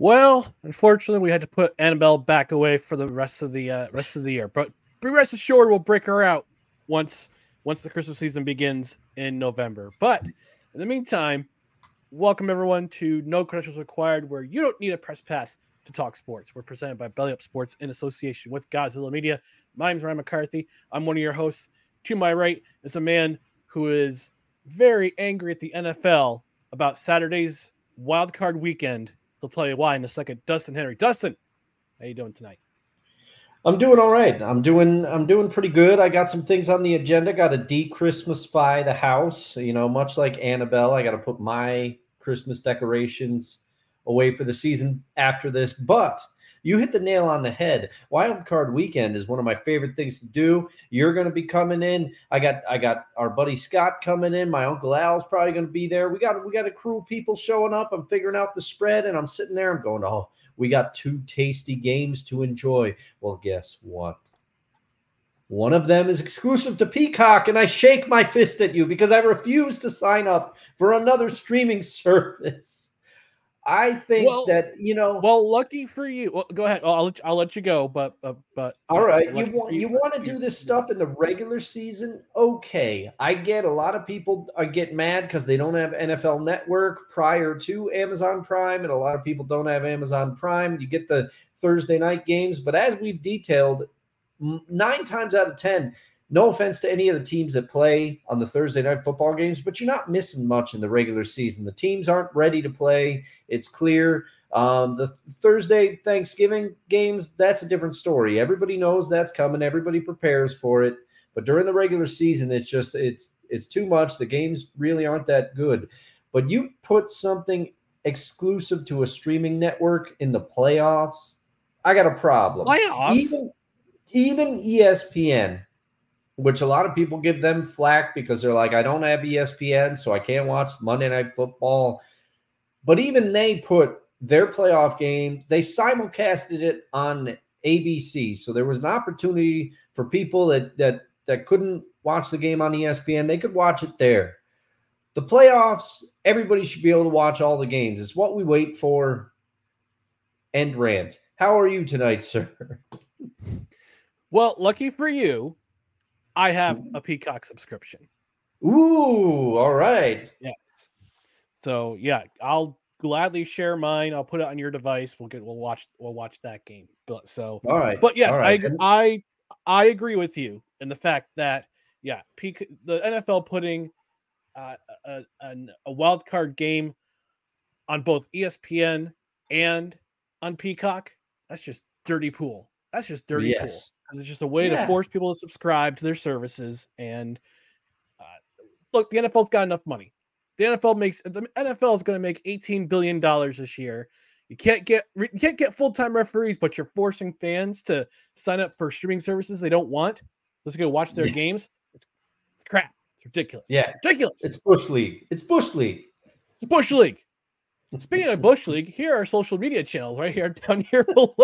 Well, unfortunately, we had to put Annabelle back away for the rest of the uh, rest of the year. But be rest assured, we'll break her out once once the Christmas season begins in November. But in the meantime, welcome everyone to No Credentials Required, where you don't need a press pass to talk sports. We're presented by Belly Up Sports in association with Gozilla Media. My name's Ryan McCarthy. I'm one of your hosts. To my right is a man who is very angry at the NFL about Saturday's wild card weekend He'll tell you why in a second. Dustin Henry. Dustin, how you doing tonight? I'm doing all right. I'm doing I'm doing pretty good. I got some things on the agenda. Got to de-Christmasify the house. You know, much like Annabelle, I got to put my Christmas decorations away for the season after this. But you hit the nail on the head. Wild card weekend is one of my favorite things to do. You're going to be coming in. I got I got our buddy Scott coming in. My uncle Al's probably going to be there. We got we got a crew of people showing up. I'm figuring out the spread, and I'm sitting there. I'm going, oh, we got two tasty games to enjoy. Well, guess what? One of them is exclusive to Peacock, and I shake my fist at you because I refuse to sign up for another streaming service. I think well, that you know. Well, lucky for you. Well, go ahead. I'll let you, I'll let you go. But uh, but all right, you want you, you want to do this stuff in the regular season? Okay, I get a lot of people get mad because they don't have NFL Network prior to Amazon Prime, and a lot of people don't have Amazon Prime. You get the Thursday night games, but as we've detailed, nine times out of ten, no offense to any of the teams that play on the Thursday night football games, but you're not missing much in the regular season. The teams aren't ready to play. It's clear. Um, the Thursday Thanksgiving games, that's a different story. Everybody knows that's coming. Everybody prepares for it. But during the regular season, it's just it's it's too much. The games really aren't that good. But you put something exclusive to a streaming network in the playoffs, I got a problem. Playoffs? Even even ESPN which a lot of people give them flack because they're like, I don't have ESPN, so I can't watch Monday Night Football. But even they put their playoff game, they simulcasted it on ABC. So there was an opportunity for people that that that couldn't watch the game on ESPN, they could watch it there. The playoffs, everybody should be able to watch all the games. It's what we wait for. End rant. How are you tonight, sir? Well, lucky for you, I have a Peacock subscription. Ooh, all right. Yes. So yeah, I'll gladly share mine. I'll put it on your device. We'll get we'll watch we'll watch that game. But so all right. But yes, right. I I I agree with you in the fact that yeah, peak the NFL putting uh, a, a, a wild card game on both ESPN and on Peacock. That's just dirty pool. That's just dirty yes. It's just a way yeah. to force people to subscribe to their services. And uh, look, the NFL's got enough money. The NFL makes the NFL is going to make eighteen billion dollars this year. You can't get you can't get full time referees, but you're forcing fans to sign up for streaming services they don't want. Let's go watch their Yeah. games. It's, it's crap. It's ridiculous. Yeah. ridiculous. It's Bush League. It's Bush League. It's Bush League. Speaking of Bush League, here are social media channels right here down here below.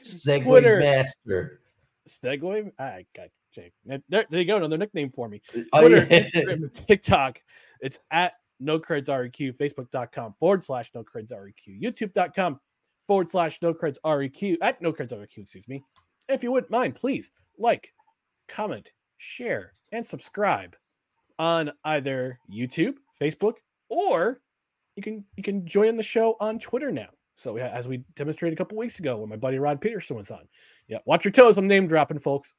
Segway Twitter. master. Segway. I got Jake. There, there you go. Another nickname for me. Oh, Twitter, yeah. Instagram, and TikTok. It's at no creds req, facebook.com forward slash no creds req, youtube.com forward slash no creds req, at no creds req, excuse me. If you wouldn't mind, please like, comment, share, and subscribe on either YouTube, Facebook, or you can you can join the show on Twitter now. So yeah, as we demonstrated a couple weeks ago when my buddy Rod Peterson was on. Yeah, watch your toes. I'm name dropping, folks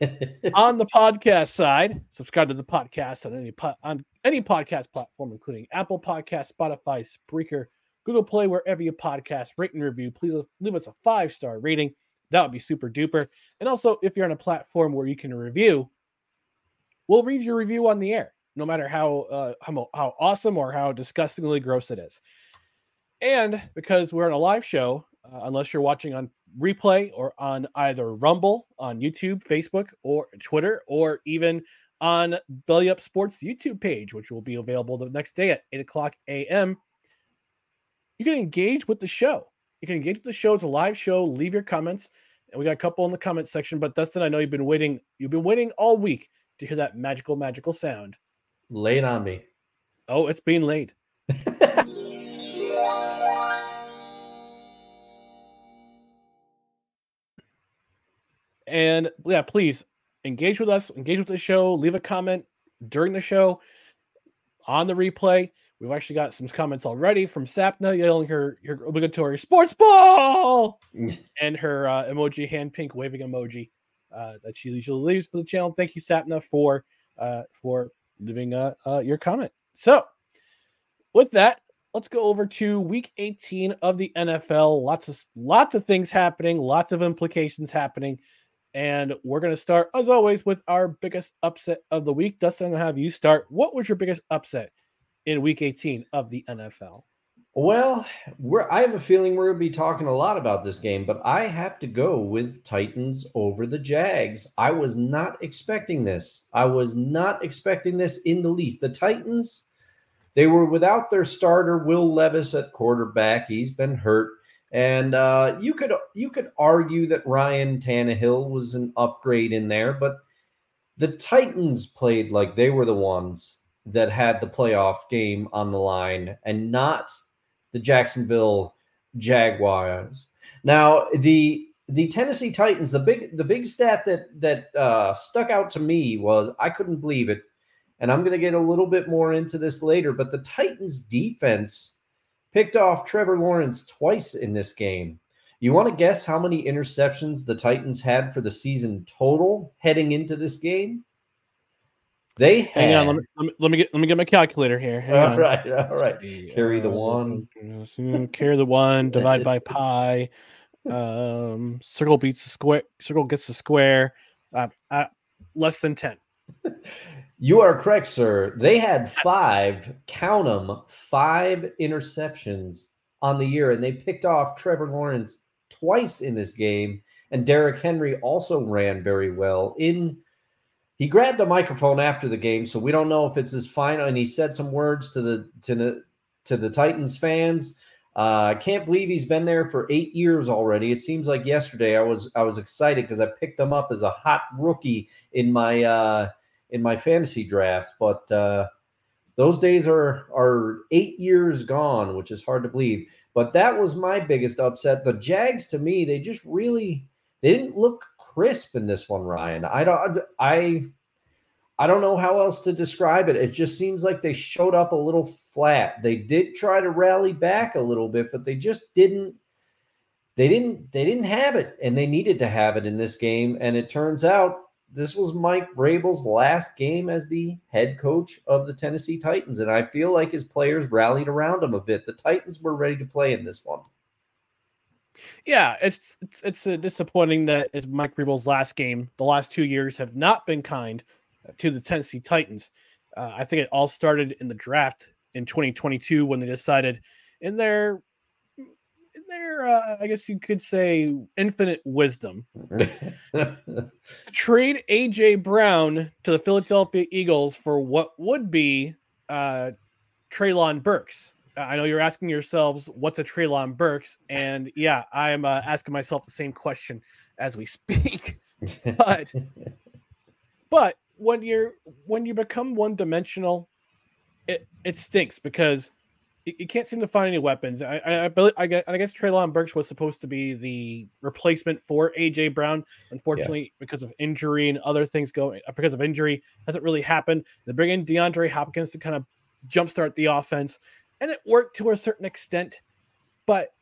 on the podcast side, subscribe to the podcast on any po- on any podcast platform, including Apple Podcast, Spotify, Spreaker, Google Play, wherever you podcast. Rate and review. Please leave us a five star rating. That would be super duper. And also, if you're on a platform where you can review, we'll read your review on the air, no matter how uh, how, how awesome or how disgustingly gross it is. And because we're on a live show, uh, unless you're watching on replay or on either Rumble, on YouTube, Facebook, or Twitter, or even on Belly Up Sports YouTube page, which will be available the next day at 8 o'clock a.m. You can engage with the show. You can engage with the show. It's a live show. Leave your comments. And we got a couple in the comment section. But Dustin, I know you've been waiting. You've been waiting all week to hear that magical, magical sound. Lay it on me. Oh, it's being laid. And yeah, please engage with us, engage with the show, leave a comment during the show on the replay. We've actually got some comments already from Sapna yelling her, her obligatory sports ball and her uh, emoji hand pink waving emoji uh, that she usually leaves for the channel. Thank you, Sapna, for uh, for leaving uh, uh, your comment. So, with that, let's go over to Week 18 of the NFL. Lots of lots of things happening, lots of implications happening, and we're going to start as always with our biggest upset of the week. Dustin, I'm going to have you start. What was your biggest upset in Week 18 of the NFL? Well, I have a feeling we're gonna be talking a lot about this game, but I have to go with Titans over the Jags. I was not expecting this. I was not expecting this in the least. The Titans, they were without their starter, Will Levis at quarterback. He's been hurt. And uh, you could you could argue that Ryan Tannehill was an upgrade in there, but the Titans played like they were the ones that had the playoff game on the line and not the Jacksonville Jaguars. Now, the the Tennessee Titans, the big the big stat that that uh, stuck out to me was I couldn't believe it, and I'm going to get a little bit more into this later. But the Titans defense picked off Trevor Lawrence twice in this game. You want to guess how many interceptions the Titans had for the season total heading into this game? They had. Hang on, let me, let me, let me get let me get my calculator here. Hang all on. right, all right. Carry the Uh, one. Carry the one. Divide by pi. Um, circle beats the square. Circle gets the square. Uh, uh, less than ten. You are correct, sir. They had five, count them, five interceptions on the year, and they picked off Trevor Lawrence twice in this game. And Derrick Henry also ran very well. In he grabbed a microphone after the game, so we don't know if it's his final. And he said some words to the to the to the Titans fans. Uh, I can't believe he's been there for eight years already. It seems like yesterday. I was I was excited because I picked him up as a hot rookie in my uh, in my fantasy draft, but uh, those days are are eight years gone, which is hard to believe. But that was my biggest upset. The Jags, to me, they just really they didn't look crisp in this one, Ryan. I don't I I don't know how else to describe it. It just seems like they showed up a little flat. They did try to rally back a little bit, but they just didn't they didn't they didn't have it and they needed to have it in this game and it turns out this was Mike Vrabel's last game as the head coach of the Tennessee Titans and I feel like his players rallied around him a bit. The Titans were ready to play in this one. Yeah, it's it's it's uh, disappointing that it's Mike Vrabel's last game. The last two years have not been kind to the Tennessee Titans. Uh, I think it all started in the draft in 2022 when they decided in their in their uh, I guess you could say infinite wisdom trade AJ Brown to the Philadelphia Eagles for what would be uh Treylon Burks. I know you're asking yourselves what's a Treylon Burks, and yeah, I'm uh, asking myself the same question as we speak. but but when you're when you become one dimensional, it it stinks because you, can't seem to find any weapons. I I, I, believe, I, guess, I guess Treylon Burks was supposed to be the replacement for AJ Brown. Unfortunately, yeah. because of injury and other things going uh, because of injury, hasn't really happened. They bring in DeAndre Hopkins to kind of jumpstart the offense, and it worked to a certain extent. But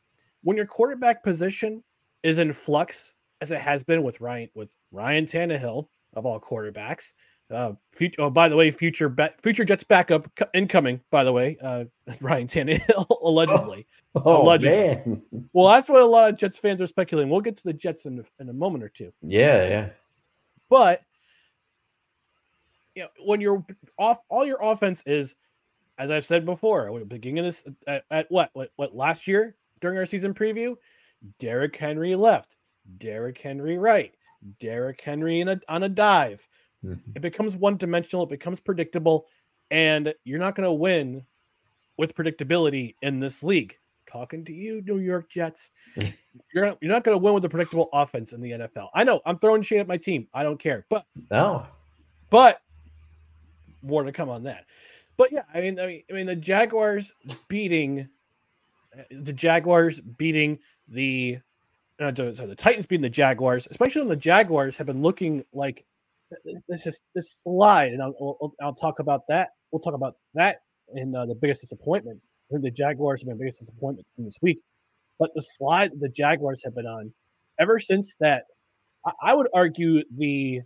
when your quarterback position is in flux, as it has been with Ryan with Ryan Tannehill of all quarterbacks, uh, future, oh, by the way, future future Jets backup incoming. By the way, uh, Ryan Tannehill allegedly. Oh, oh allegedly. man. Well, that's what a lot of Jets fans are speculating. We'll get to the Jets in, in a moment or two. Yeah, yeah. But you know, when you're off, all your offense is, as I've said before, at the beginning of this, at, at what, what, what last year during our season preview, Derrick Henry left, Derrick Henry right, Derrick Henry in a, on a dive Mm-hmm. It becomes one dimensional, it becomes predictable, and you're not going to win with predictability in this league. Talking to you, New York Jets. you're not, you're not going to win with a predictable offense in the NFL. I know I'm throwing shade at my team. I don't care, but no, but more to come on that. But yeah, I mean, I mean, I mean, the Jaguars beating the Jaguars beating the uh, sorry, the Titans beating the Jaguars, especially when the Jaguars have been looking like this is this slide, and I'll, I'll, I'll talk about that. We'll talk about that in uh, the biggest disappointment. I think the Jaguars have been the biggest disappointment in this week, but the slide the Jaguars have been on ever since that. I, I would argue the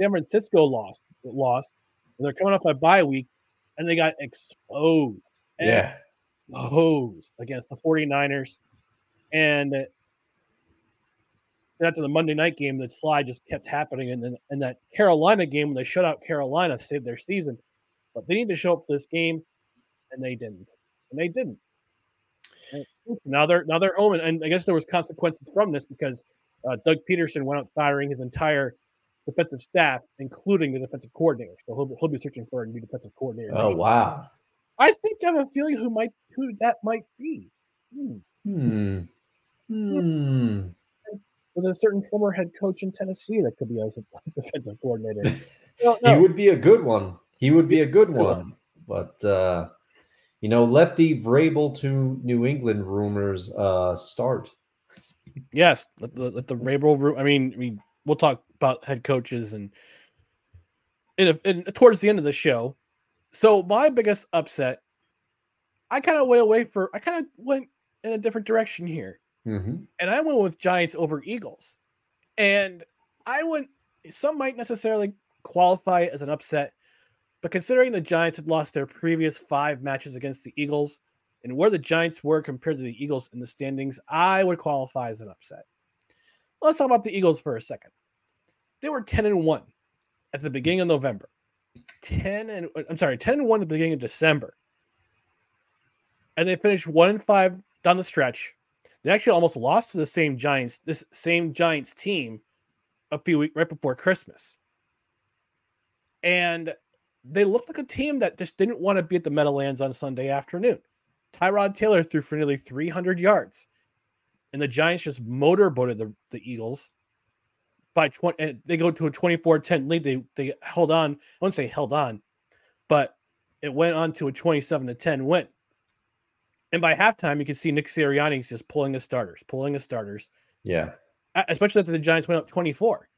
San Francisco lost lost. They're coming off a bye week, and they got exposed. Yeah, exposed against the 49ers. And after the Monday night game, the slide just kept happening. And then in that Carolina game, when they shut out Carolina, saved their season. But they need to show up for this game, and they didn't. And they didn't. And now they're now they're home, and, and, I guess there was consequences from this because uh, Doug Pederson went out firing his entire defensive staff, including the defensive coordinator. So he'll, he'll be searching for a new defensive coordinator. Oh wow! I think I have a feeling who might who that might be. Hmm. Hmm. hmm was a certain former head coach in Tennessee that could be as a defensive coordinator. no. He would be a good one. He would be a good one. But uh, you know, let the Vrabel to New England rumors uh, start. Yes, let the, let the Vrabel. I mean, I mean, we'll talk about head coaches and in, in towards the end of the show. So my biggest upset, I kind of went away for. I kind of went in a different direction here. Mm-hmm. And I went with Giants over Eagles. And I went, some might necessarily qualify as an upset, but considering the Giants had lost their previous five matches against the Eagles and where the Giants were compared to the Eagles in the standings, I would qualify as an upset. Let's talk about the Eagles for a second. They were 10 and 1 at the beginning of November. 10 and I'm sorry, 10 and 1 at the beginning of December. And they finished 1 and 5 down the stretch they actually almost lost to the same Giants, this same Giants team a few weeks right before Christmas. And they looked like a team that just didn't want to be at the Meadowlands on Sunday afternoon. Tyrod Taylor threw for nearly 300 yards, and the Giants just motorboated the, the Eagles by 20. And they go to a 24 10 lead. They, they held on. I wouldn't say held on, but it went on to a 27 to 10 win. And by halftime, you can see Nick Sirianni just pulling his starters, pulling his starters. Yeah. Especially after the Giants went up 24.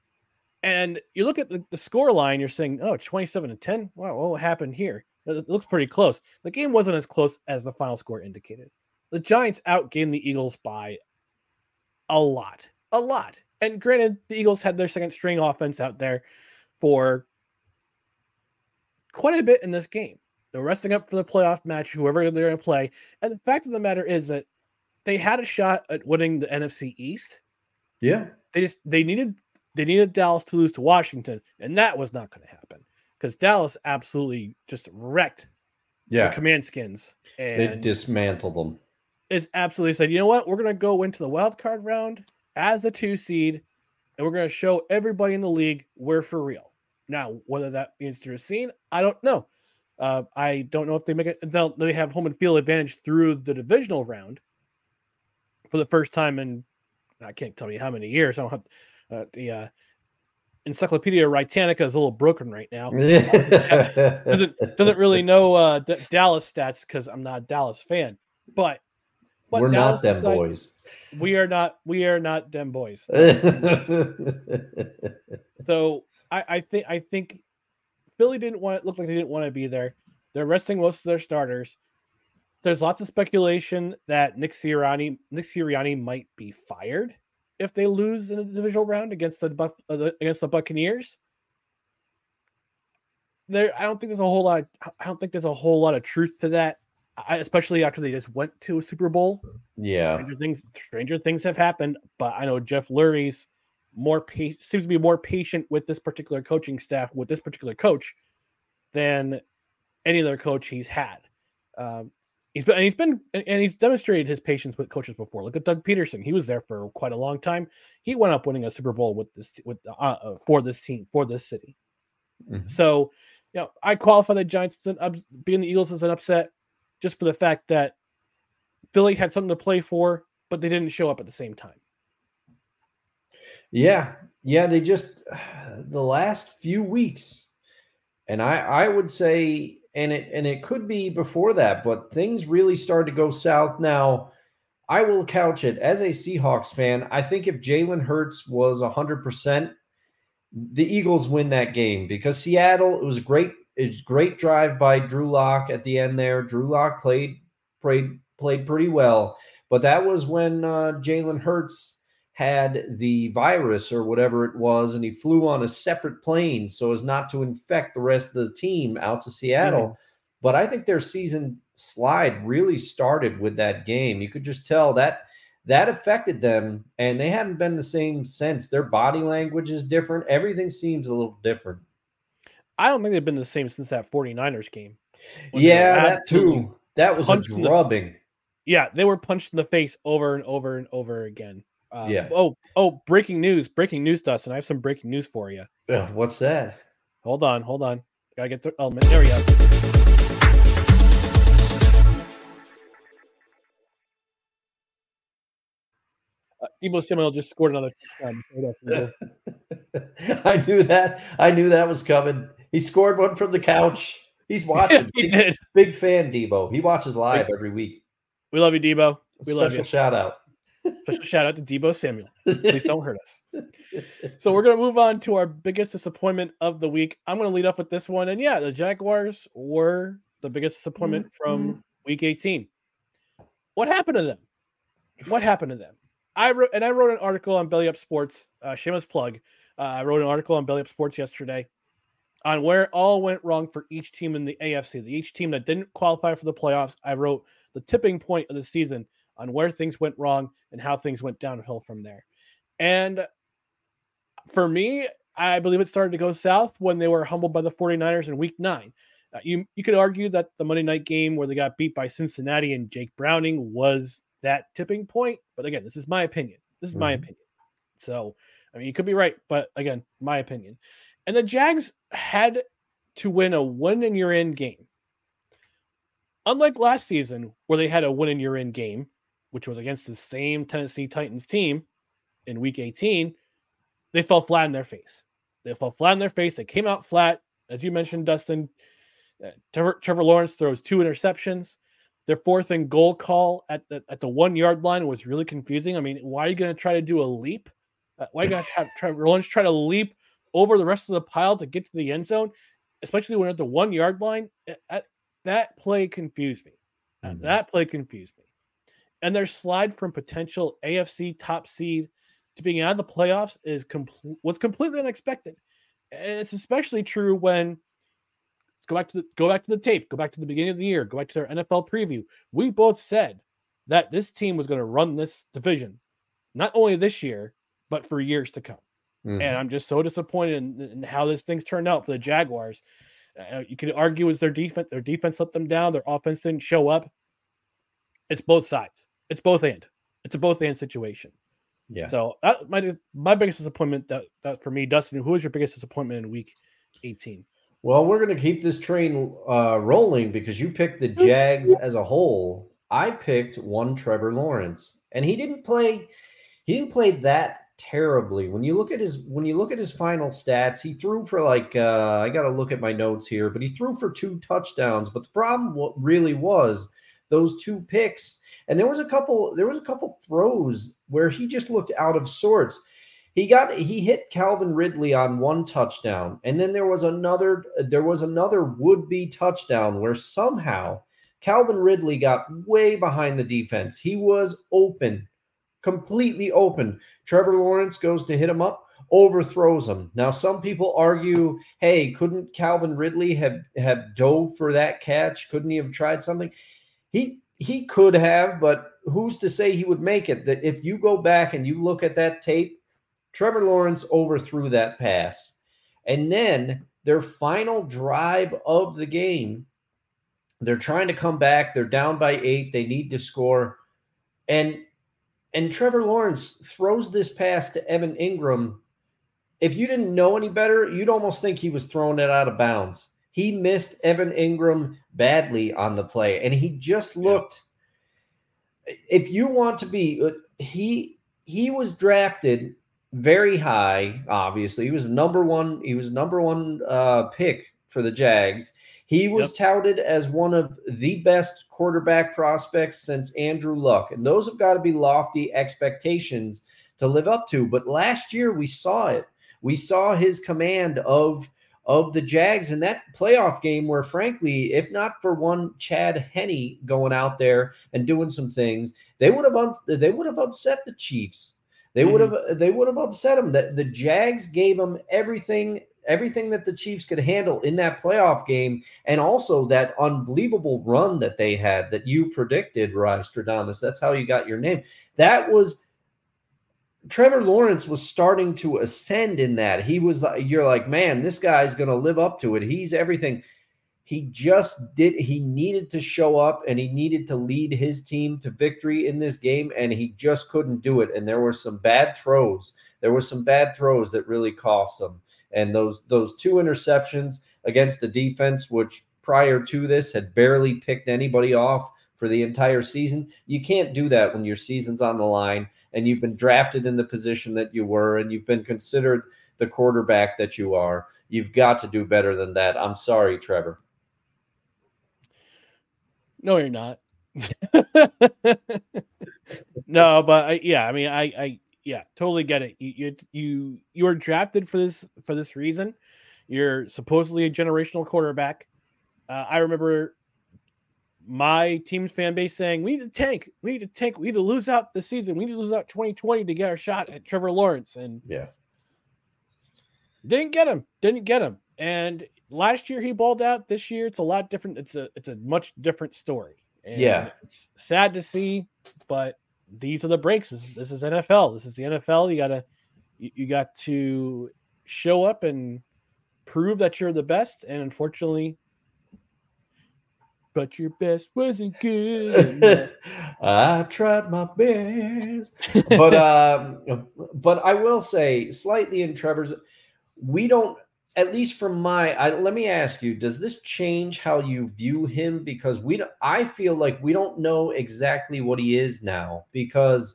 And you look at the, the score line, you're saying, oh, 27 to 10. Wow, what happened here? It looks pretty close. The game wasn't as close as the final score indicated. The Giants outgained the Eagles by a lot, a lot. And granted, the Eagles had their second string offense out there for quite a bit in this game. They're resting up for the playoff match, whoever they're going to play. And the fact of the matter is that they had a shot at winning the NFC East. Yeah. They just they needed they needed Dallas to lose to Washington, and that was not going to happen because Dallas absolutely just wrecked yeah. the command skins. And they dismantled them. Is absolutely said, you know what? We're going to go into the wild card round as a two seed, and we're going to show everybody in the league we're for real. Now, whether that means through a scene, I don't know. Uh, I don't know if they make it. They'll, they have home and field advantage through the divisional round for the first time in I can't tell you how many years. I don't have uh, the uh, Encyclopedia Britannica is a little broken right now. doesn't doesn't really know uh, Dallas stats because I'm not a Dallas fan. But but We're Dallas not them boys. We are not. We are not them boys. So I, I think I think Philly didn't want it looked like they didn't want to be there. They're resting most of their starters. There's lots of speculation that Nick Sirianni Nick Sirianni might be fired if they lose in the divisional round against the Buc- uh, the- against the Buccaneers. There, I don't think there's a whole lot. Of, I don't think there's a whole lot of truth to that, I, especially after they just went to a Super Bowl. yeah. Stranger things, stranger things have happened, but I know Jeff Lurie's more pa- seems to be more patient with this particular coaching staff, with this particular coach, than any other coach he's had. Um, he's been, and he's been, and he's demonstrated his patience with coaches before. Look at Doug Pederson; he was there for quite a long time. He went up winning a Super Bowl with this, with uh, uh, for this team, for this city. Mhm. So, you know, I qualify the Giants as an ups, being the Eagles as an upset, just for the fact that Philly had something to play for, but they didn't show up at the same time. Yeah, yeah, they just the last few weeks, and I I would say, and it and it could be before that, but things really started to go south. Now, I will couch it as a Seahawks fan. I think if Jalen Hurts was hundred percent, the Eagles win that game because Seattle. It was a great, it was a great drive by Drew Lock at the end there. Drew Lock played played played pretty well, but that was when uh, Jalen Hurts had the virus or whatever it was, and he flew on a separate plane so as not to infect the rest of the team out to Seattle. But I think their season slide really started with that game. You could just tell that that affected them, and they haven't been the same since. Their body language is different. Everything seems a little different. I don't think they've been the same since that 49ers game. yeah, that too. That was a in the- drubbing. Yeah, they were punched in the face over and over and over again. Uh, Yeah. Oh, oh, breaking news! Breaking news, Dustin. I have some breaking news for you. Ugh, what's that? Hold on, hold on. Gotta get the element. There we go. Uh, Deebo Samuel just scored another touchdown. right after the- I knew that. I knew that was coming. He scored one from the couch. He's watching. he big, did. big fan, Deebo. He watches live every week. We love you, Deebo. We Special love you. shout out. Special shout out to Deebo Samuel. Please don't hurt us. So we're gonna move on to our biggest disappointment of the week. I'm gonna lead up with this one, and yeah, the Jaguars were the biggest disappointment from Week 18. What happened to them? What happened to them? I wrote and I wrote an article on Belly Up Sports. Uh, shameless plug. Uh, I wrote an article on Belly Up Sports yesterday on where it all went wrong for each team in the AFC. The each team that didn't qualify for the playoffs. I wrote the tipping point of the season on where things went wrong and how things went downhill from there. And for me, I believe it started to go south when they were humbled by the 49ers in week nine. Uh, you, you could argue that the Monday night game where they got beat by Cincinnati and Jake Browning was that tipping point. But again, this is my opinion. This is my Mhm. opinion. So, I mean, you could be right, but again, my opinion. And the Jags had to win a win and you're in game. Unlike last season, where they had a win and you're in game, which was against the same Tennessee Titans team in week 18, they fell flat in their face. They fell flat in their face. They came out flat. As you mentioned, Dustin, uh, Trevor, Trevor Lawrence throws two interceptions. Their fourth and goal call at the, at the one yard line was really confusing. I mean, why are you going to try to do a leap? Uh, why are you going to have Trevor Lawrence try to leap over the rest of the pile to get to the end zone, especially when at the one yard line? That play confused me. Mhm. That play confused me. And their slide from potential AFC top seed to being out of the playoffs is complete was completely unexpected. And it's especially true when go back to the go back to the tape, go back to the beginning of the year, go back to their NFL preview. We both said that this team was going to run this division, not only this year, but for years to come. Mhm. And I'm just so disappointed in, in how this thing's turned out for the Jaguars. Uh, you could argue it's their defense. Their defense let them down. Their offense didn't show up. It's both sides. it's both and. It's a both and situation. Yeah. So that, my my biggest disappointment that, that for me, Dustin. Who was your biggest disappointment in week eighteen? Well, we're going to keep this train uh, rolling because you picked the Jags as a whole. I picked one Trevor Lawrence, and he didn't play. He didn't play that terribly. When you look at his when you look at his final stats, he threw for like uh, I got to look at my notes here, but he threw for two touchdowns. But the problem what really was those two picks, and there was a couple there was a couple throws where he just looked out of sorts. He got he hit Calvin Ridley on one touchdown, and then there was another there was another would be touchdown where somehow Calvin Ridley got way behind the defense. He was open completely open. Trevor Lawrence goes to hit him up, overthrows him. Now, some people argue, hey, couldn't Calvin Ridley have have dove for that catch? Couldn't he have tried something? He he could have, but who's to say he would make it? That if you go back and you look at that tape, Trevor Lawrence overthrew that pass. And then their final drive of the game, they're trying to come back. They're down by eight. They need to score. And and Trevor Lawrence throws this pass to Evan Engram. If you didn't know any better, you'd almost think he was throwing it out of bounds. He missed Evan Engram badly on the play, and he just looked. If you want to be, uh, he he was drafted very high. Obviously, he was number one. He was number one uh, pick for the Jags. He was yep. touted as one of the best quarterback prospects since Andrew Luck. And those have got to be lofty expectations to live up to. But last year we saw it. We saw his command of of the Jags in that playoff game where frankly, if not for one Chad Henne going out there and doing some things, they would have un- they would have upset the Chiefs. They mm-hmm. would have they would have upset them. That the Jags gave them everything everything that the Chiefs could handle in that playoff game, and also that unbelievable run that they had that you predicted, Rise Stradamus. That's how you got your name. That was Trevor Lawrence was starting to ascend in that. He was you're like, man, this guy's going to live up to it. He's everything. He just did he needed to show up and he needed to lead his team to victory in this game and he just couldn't do it and there were some bad throws. There were some bad throws that really cost him. And those those two interceptions against the defense, which prior to this had barely picked anybody off for the entire season. You can't do that when your season's on the line and you've been drafted in the position that you were and you've been considered the quarterback that you are. You've got to do better than that. I'm sorry, Trevor. No, you're not. no, but I, yeah, I mean, I, I, yeah, totally get it. You you you you are drafted for this for this reason. You're supposedly a generational quarterback. Uh, I remember my team's fan base saying, "We need to tank. We need to tank. We need to lose out the season. We need to lose out 2020 to get our shot at Trevor Lawrence." And yeah, didn't get him. Didn't get him. And last year he balled out. This year it's a lot different. It's a it's a much different story. And yeah, it's sad to see, but these are the breaks. This is, this is NFL. This is the NFL. You gotta you, you got to show up and prove that you're the best. And unfortunately, but your best wasn't good. I tried my best, but um, but I will say slightly in Trevor's, we don't at least from my I, let me ask you does this change how you view him? Because we i feel like we don't know exactly what he is now because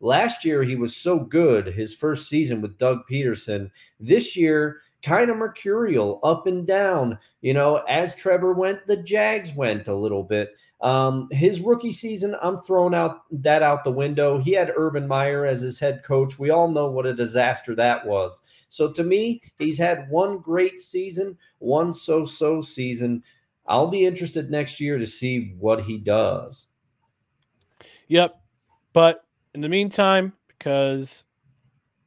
last year he was so good his first season with doug pederson. This year kind of mercurial up and down you know as trevor went the jags went a little bit um, his rookie season, I'm throwing out that out the window. He had Urban Meyer as his head coach. We all know what a disaster that was. So to me, he's had one great season, one so-so season. I'll be interested next year to see what he does. Yep. But in the meantime, because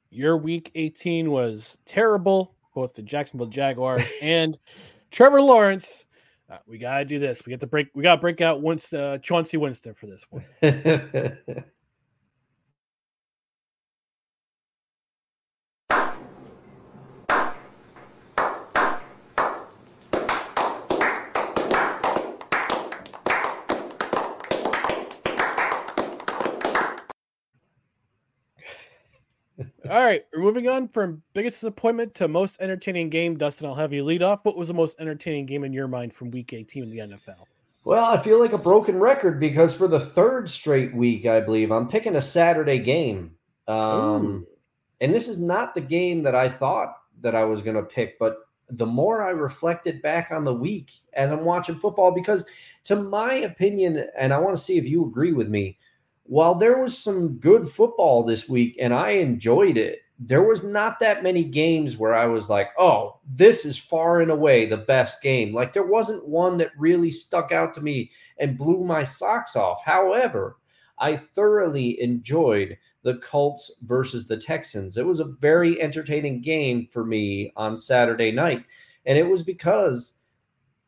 your week 18 was terrible, both the Jacksonville Jaguars and Trevor Lawrence uh, we gotta do this. We got to break. We gotta break out once uh, Chauncey Winston for this one. right, we're moving on from biggest disappointment to most entertaining game. Dustin, I'll have you lead off. What was the most entertaining game in your mind from Week 18 in the NFL? Well, I feel like a broken record because for the third straight week, I believe I'm picking a Saturday game. Um, and this is not the game that I thought that I was going to pick, but the more I reflected back on the week as I'm watching football, because to my opinion, and I want to see if you agree with me, while there was some good football this week and I enjoyed it, there was not that many games where I was like, oh, this is far and away the best game. Like there wasn't one that really stuck out to me and blew my socks off. However, I thoroughly enjoyed the Colts versus the Texans. It was a very entertaining game for me on Saturday night. And it was because,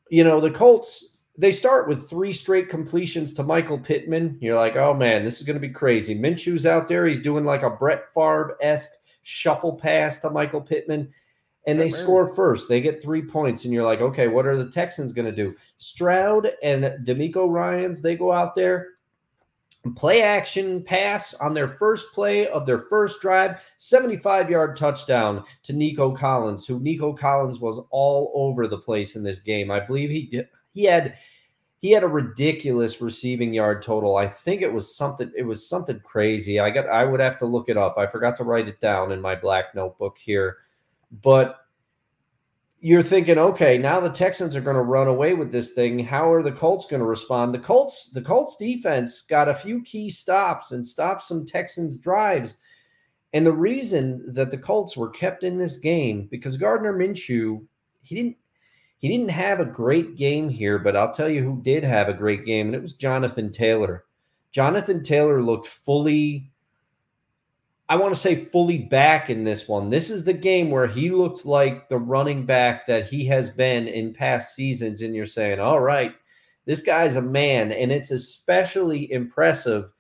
you know, the Colts they start with three straight completions to Michael Pittman. You're like, oh man, this is going to be crazy. Minshew's out there. He's doing like a Brett Favre esque shuffle pass to Michael Pittman. And they score first. They get three points. And you're like, okay, what are the Texans going to do? Stroud and DeMeco Ryans, they go out there, play action pass on their first play of their first drive, 75 yard touchdown to Nico Collins, who Nico Collins was all over the place in this game. I believe he he had he had a ridiculous receiving yard total. I think it was something it was something crazy. I got I would have to look it up. I forgot to write it down in my black notebook here. But you're thinking, okay, now the Texans are going to run away with this thing. How are the Colts going to respond? The Colts, the Colts defense got a few key stops and stopped some Texans drives. And the reason that the Colts were kept in this game because Gardner Minshew, he didn't he didn't have a great game here, but I'll tell you who did have a great game, and it was Jonathan Taylor. Jonathan Taylor looked fully, I want to say fully back in this one. This is the game where he looked like the running back that he has been in past seasons. And you're saying, all right, this guy's a man. And it's especially impressive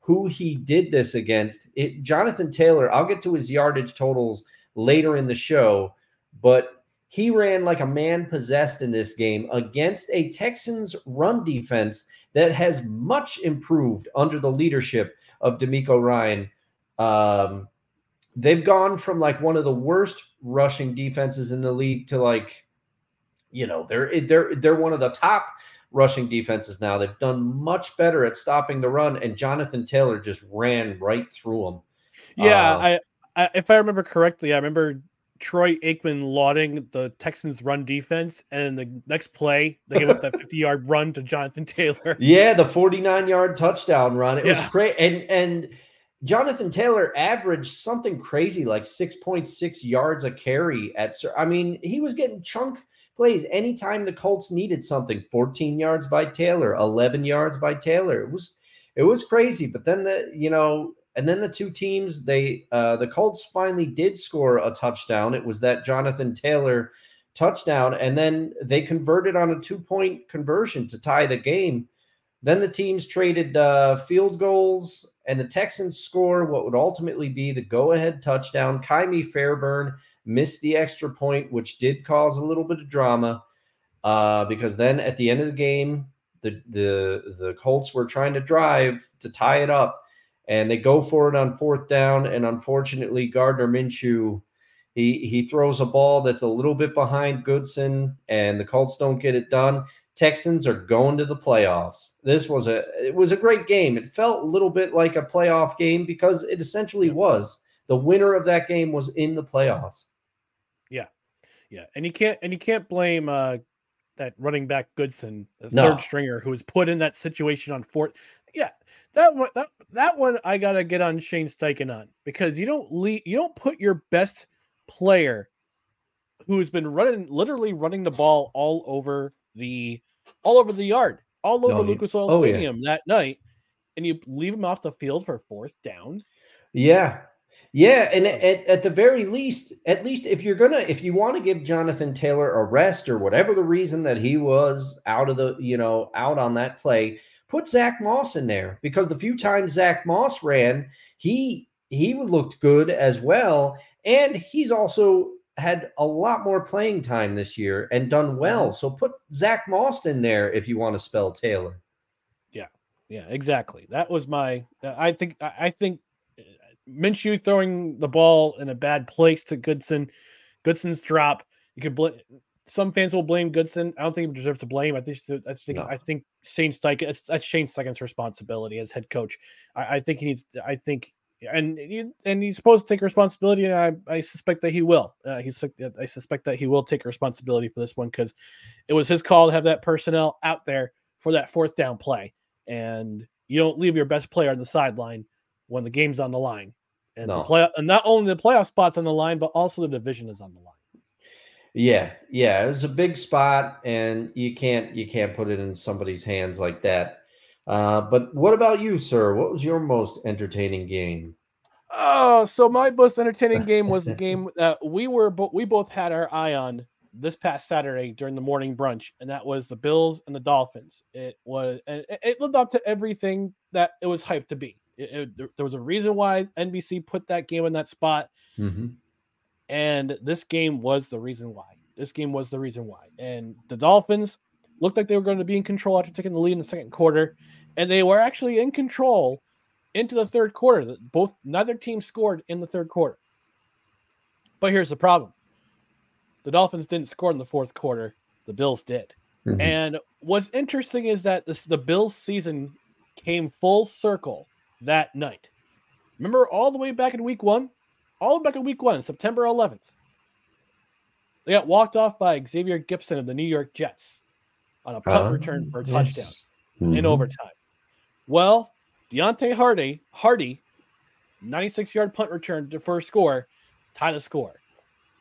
who he did this against. It, Jonathan Taylor, I'll get to his yardage totals later in the show, but he ran like a man possessed in this game against a Texans run defense that has much improved under the leadership of DeMeco Ryan. Um, they've gone from like one of the worst rushing defenses in the league to like, you know, they're they're they're one of the top rushing defenses now. They've done much better at stopping the run, and Jonathan Taylor just ran right through them. Yeah, uh, I, I if I remember correctly, I remember Troy Aikman lauding the Texans' run defense, and the next play they give up that 50 yard run to Jonathan Taylor. Yeah, the 49 yard touchdown run. It yeah. was great, and and Jonathan Taylor averaged something crazy like 6.6 yards a carry at. I mean, he was getting chunk plays anytime the Colts needed something. 14 yards by Taylor, 11 yards by Taylor. It was it was crazy, but then the you know and then the two teams, they uh, the Colts finally did score a touchdown. It was that Jonathan Taylor touchdown, and then they converted on a two point conversion to tie the game. Then the teams traded uh, field goals, and the Texans score what would ultimately be the go ahead touchdown. Ka'imi Fairbairn missed the extra point, which did cause a little bit of drama uh, because then at the end of the game, the, the, the Colts were trying to drive to tie it up and they go for it on fourth down. And unfortunately, Gardner Minshew he he throws a ball that's a little bit behind Goodson, and the Colts don't get it done. Texans are going to the playoffs. This was a it was a great game. It felt a little bit like a playoff game because it essentially was. The winner of that game was in the playoffs. Yeah, yeah, and you can't and you can't blame uh, that running back Goodson, the no. third stringer, who was put in that situation on fourth. Yeah, that one that that one I gotta get on Shane Steichen on because you don't leave, you don't put your best player who's been running literally running the ball all over the all over the yard, all over no, Lucas Oil oh, Stadium yeah. that night, and you leave him off the field for fourth down. Yeah. Yeah, and at, at the very least, at least if you're gonna if you want to give Jonathan Taylor a rest or whatever the reason that he was out of the, you know, out on that play, put Zach Moss in there because the few times Zach Moss ran, he he looked good as well, and he's also had a lot more playing time this year and done well. So put Zach Moss in there if you want to spell Taylor. Yeah, yeah, exactly. That was my. Uh, I think. I think uh, Minshew throwing the ball in a bad place to Goodson. Goodson's drop. You could bl- some fans will blame Goodson. I don't think he deserves to blame. I think I think no. I think Shane Steichen that's Shane Steichen's responsibility as head coach. I, I think he needs. I think and he, and he's supposed to take responsibility, and I, I suspect that he will. Uh, he's I suspect that he will take responsibility for this one because it was his call to have that personnel out there for that fourth down play, and you don't leave your best player on the sideline when the game's on the line. And no. play, and not only the playoff spots on the line, but also the division is on the line. Yeah, yeah, it was a big spot, and you can't you can't put it in somebody's hands like that. Uh, but what about you, sir? What was your most entertaining game? Oh, so my most entertaining game was the game that we were bo- we both had our eye on this past Saturday during the morning brunch, and that was the Bills and the Dolphins. It was and it lived up to everything that it was hyped to be. It, it, there was a reason why NBC put that game in that spot, mm-hmm. And this game was the reason why. This game was the reason why. And the Dolphins looked like they were going to be in control after taking the lead in the second quarter and they were actually in control into the third quarter. Both neither team scored in the third quarter. But here's the problem: the Dolphins didn't score in the fourth quarter. The Bills did. Mm-hmm. And what's interesting is that this, the Bills season came full circle that night. Remember all the way back in week one? All the way back in week one, September 11th. They got walked off by Xavier Gipson of the New York Jets on a punt uh, return for a touchdown mm-hmm. in overtime. Well, Deonte Harty, Harty, 96 yard punt return to first score, tie the score.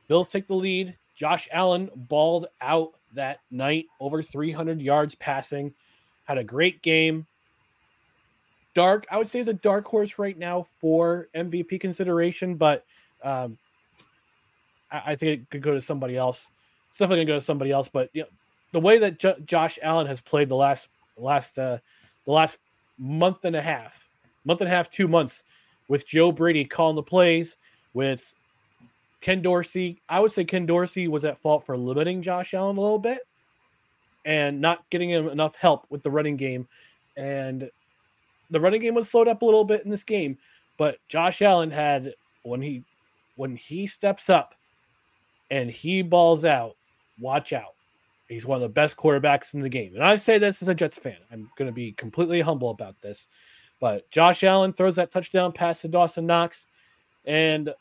Bills take the lead. Josh Allen balled out that night, over 300 yards passing, had a great game. Dark, I would say, is a dark horse right now for MVP consideration, but um, I, I, think it could go to somebody else. It's definitely gonna go to somebody else, but you know, the way that J- Josh Allen has played the last last uh, the last month and a half, month and a half, two months with Joe Brady calling the plays, with Ken Dorsey. I would say Ken Dorsey was at fault for limiting Josh Allen a little bit and not getting him enough help with the running game. And the running game was slowed up a little bit in this game, but Josh Allen had when he when he steps up and he balls out, watch out. He's one of the best quarterbacks in the game. And I say this as a Jets fan. I'm going to be completely humble about this. But Josh Allen throws that touchdown pass to Dawson Knox. And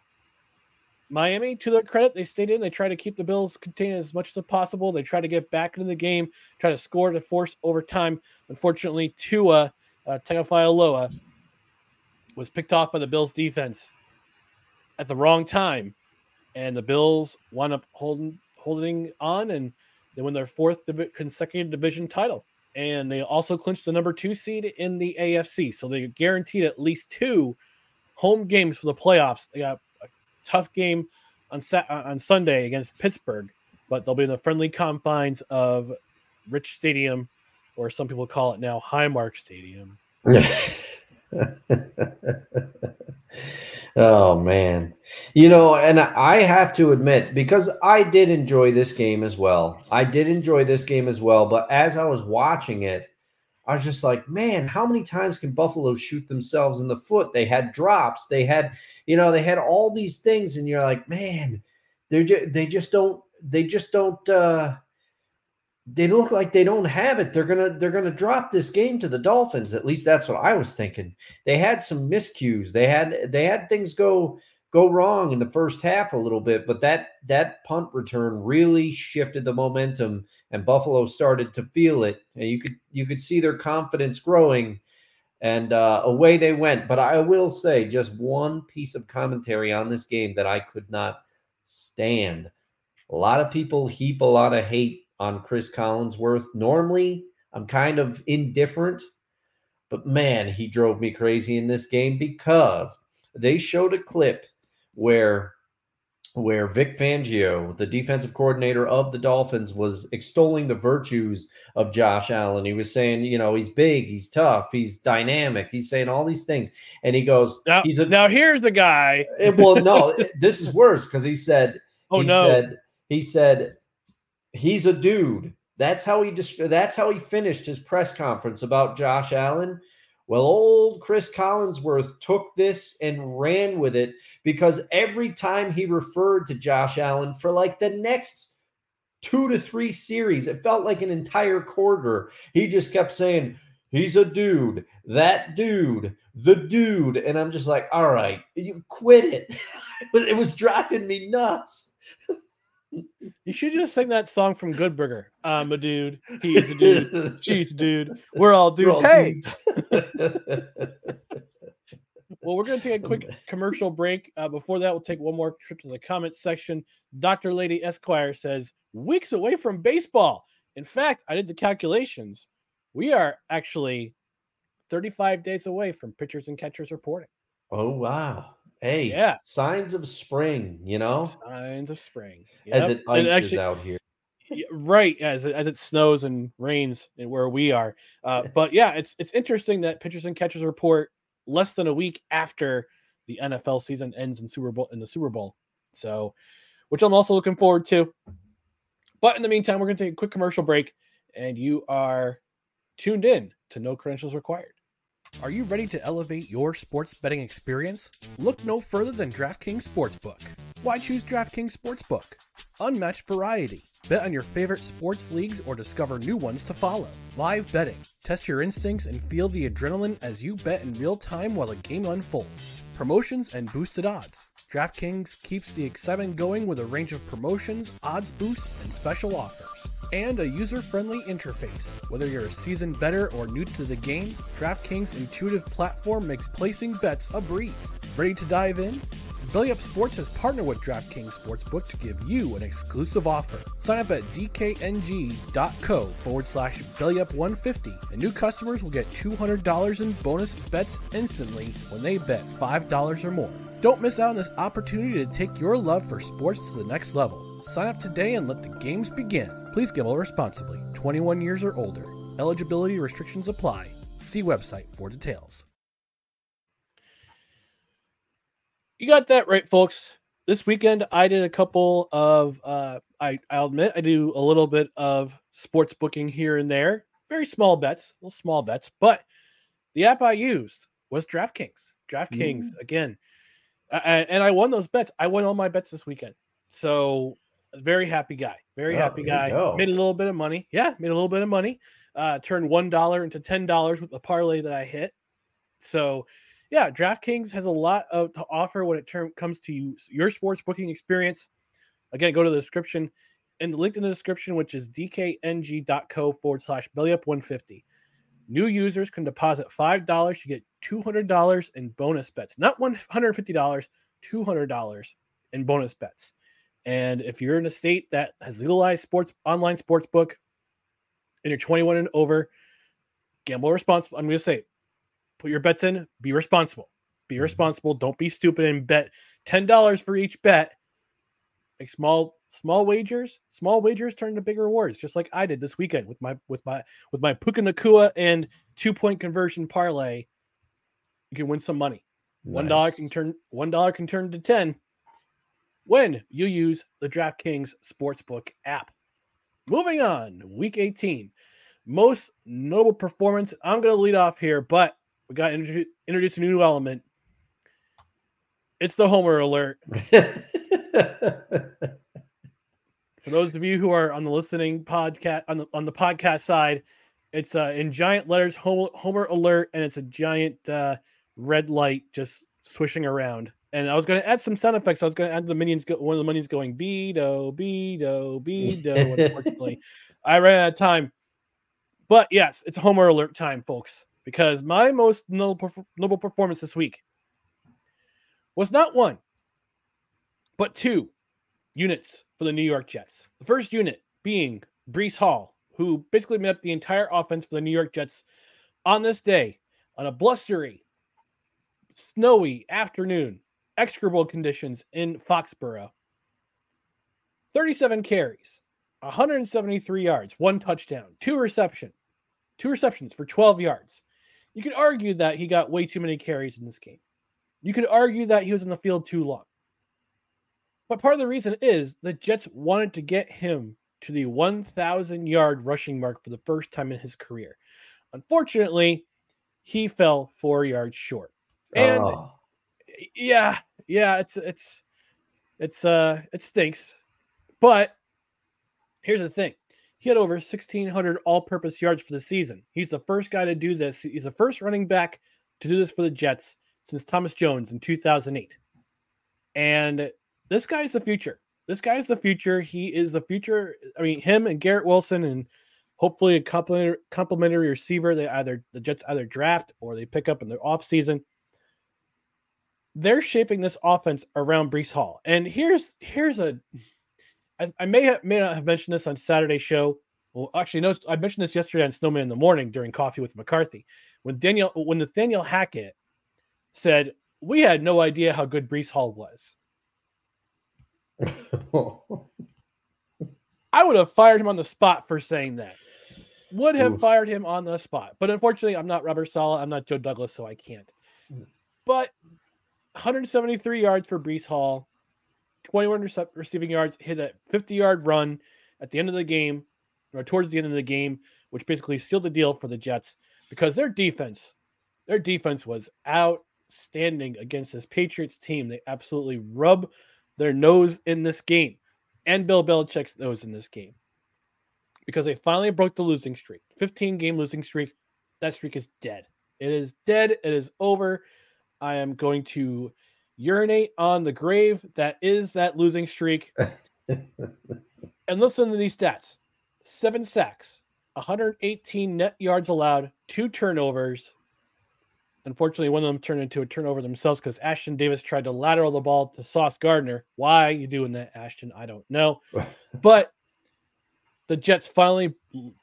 Miami, to their credit, they stayed in. They try to keep the Bills contained as much as possible. They try to get back into the game, try to score to force overtime. Unfortunately, Tua uh, Tagovailoa was picked off by the Bills defense at the wrong time, and the Bills wound up holding holding on and they win their fourth div- consecutive division title, and they also clinched the number two seed in the AFC. So they guaranteed at least two home games for the playoffs. They got a tough game on Sa- uh, on Sunday against Pittsburgh, but they'll be in the friendly confines of Rich Stadium, or some people call it now Highmark Stadium. Oh man. You know, and I have to admit because I did enjoy this game as well. I did enjoy this game as well, but as I was watching it, I was just like, man, how many times can Buffalo shoot themselves in the foot? They had drops, they had, you know, they had all these things and you're like, man, they're just, they just don't they just don't uh they look like they don't have it. They're gonna they're gonna drop this game to the Dolphins. At least that's what I was thinking. They had some miscues. They had they had things go go wrong in the first half a little bit, but that that punt return really shifted the momentum, and Buffalo started to feel it. And you could you could see their confidence growing, and uh, away they went. But I will say just one piece of commentary on this game that I could not stand. A lot of people heap a lot of hate on Chris Collinsworth. Normally, I'm kind of indifferent, but man, he drove me crazy in this game because they showed a clip where where Vic Fangio, the defensive coordinator of the Dolphins, was extolling the virtues of Josh Allen. He was saying, you know, he's big, he's tough, he's dynamic, he's saying all these things. And he goes, now, he's a now here's the guy. Eh, well, no, this is worse because he said, oh he no, said, he said he's a dude. That's how he just that's how he finished his press conference about Josh Allen Well, old Chris Collinsworth took this and ran with it because every time he referred to Josh Allen for like the next two to three series, it felt like an entire quarter. He just kept saying, He's a dude, that dude, the dude. And I'm just like, all right, you quit it. it was driving me nuts. You should just sing that song from Good Burger. I'm a dude. He's a dude. She's a dude. We're all dudes. We're all hey. Dudes. well, we're going to take a quick commercial break. Uh, before that, we'll take one more trip to the comment section. Dr. Lady Esquire says, weeks away from baseball. In fact, I did the calculations. We are actually 35 days away from pitchers and catchers reporting. Oh, wow. Hey, yeah. Signs of spring, you know? Signs of spring. Yep. As it ices actually, out here. Right, as it, as it snows and rains and where we are. Uh, but yeah, it's it's interesting that pitchers and catchers report less than a week after the NFL season ends in Super Bowl in the Super Bowl. So, which I'm also looking forward to. But in the meantime, we're going to take a quick commercial break, and you are tuned in to No Credentials Required. Are you ready to elevate your sports betting experience? Look no further than DraftKings Sportsbook. Why choose DraftKings Sportsbook? Unmatched variety. Bet on your favorite sports leagues or discover new ones to follow. Live betting. Test your instincts and feel the adrenaline as you bet in real time while the game unfolds. Promotions and boosted odds. DraftKings keeps the excitement going with a range of promotions, odds boosts, and special offers and a user-friendly interface. Whether you're a seasoned bettor or new to the game, DraftKings' intuitive platform makes placing bets a breeze. Ready to dive in? Belly Up Sports has partnered with DraftKings Sportsbook to give you an exclusive offer. Sign up at dkng.co forward slash bellyup150 and new customers will get $200 in bonus bets instantly when they bet $5 or more. Don't miss out on this opportunity to take your love for sports to the next level. Sign up today and let the games begin. Please gamble responsibly. 21 years or older. Eligibility restrictions apply. See website for details. You got that right, folks. This weekend, I did a couple of. Uh, I I'll admit I do a little bit of sports booking here and there. Very small bets, little small bets, but the app I used was DraftKings. DraftKings mm. again, uh, and I won those bets. I won all my bets this weekend. So very happy guy. Very oh, happy guy. Made a little bit of money. Yeah, made a little bit of money. Uh, turned one dollar into ten dollars with the parlay that I hit. So, yeah, DraftKings has a lot of to offer when it term comes to you, your sports booking experience. Again, go to the description and the link in the description, which is dkng.co forward slash bellyup 150. New users can deposit five dollars to get two hundred dollars in bonus bets, not one hundred fifty dollars, two hundred dollars in bonus bets. And if you're in a state that has legalized sports online sports book and you're 21 and over, gamble responsible. I'm going to say, put your bets in, be responsible. Be mm-hmm. responsible. Don't be stupid and bet $10 for each bet. Like small small wagers, small wagers turn to big rewards, just like I did this weekend with my with my with my Puka Nacua and two point conversion parlay. You can win some money. Nice. One dollar can turn one dollar can turn to ten when you use the DraftKings Sportsbook app. Moving on, week 18. Most notable performance. I'm going to lead off here, but we got to introduce a new element. It's the Homer alert. For those of you who are on the listening podcast on the on the podcast side, it's uh, in giant letters Homer, Homer alert, and it's a giant uh, red light just swishing around. And I was going to add some sound effects. I was going to add the minions, go, one of the minions going Beto, Beto, Beto. Unfortunately, I ran out of time. But yes, it's Homer alert time, folks, because my most noble, noble performance this week was not one, but two units for the New York Jets. The first unit being Breece Hall, who basically made up the entire offense for the New York Jets on this day on a blustery, snowy afternoon execrable conditions in Foxborough. 37 carries, 173 yards, one touchdown, two reception, two receptions for 12 yards. You could argue that he got way too many carries in this game. You could argue that he was in the field too long. But part of the reason is the Jets wanted to get him to the 1,000 yard rushing mark for the first time in his career. Unfortunately, he fell four yards short. And Oh. Yeah, yeah, it's it's it's uh it stinks. But here's the thing. He had over 1600 all-purpose yards for the season. He's the first guy to do this. He's the first running back to do this for the Jets since Thomas Jones in 2008. And this guy's the future. This guy's the future. He is the future. I mean, him and Garrett Wilson and hopefully a complementary receiver they either the Jets either draft or they pick up in the offseason. They're shaping this offense around Breece Hall. And here's here's a I, I may have may not have mentioned this on Saturday's show. Well, actually, no, I mentioned this yesterday on Snowman in the Morning during Coffee with McCarthy. When Daniel when Nathaniel Hackett said, We had no idea how good Breece Hall was. I would have fired him on the spot for saying that. Would have Oof. fired him on the spot. But unfortunately, I'm not Robert Saleh. I'm not Joe Douglas, so I can't. Mm. But 173 yards for Breece Hall, 21 rece- receiving yards, hit a 50 yard run at the end of the game, or towards the end of the game, which basically sealed the deal for the Jets because their defense, their defense was outstanding against this Patriots team. They absolutely rub their nose in this game and Bill Belichick's nose in this game because they finally broke the losing streak 15 game losing streak. That streak is dead. It is dead. It is over. I am going to urinate on the grave that is that losing streak. and listen to these stats seven sacks, 118 net yards allowed, two turnovers. Unfortunately, one of them turned into a turnover themselves because Ashtyn Davis tried to lateral the ball to Sauce Gardner. Why are you doing that, Ashtyn? I don't know. but the Jets finally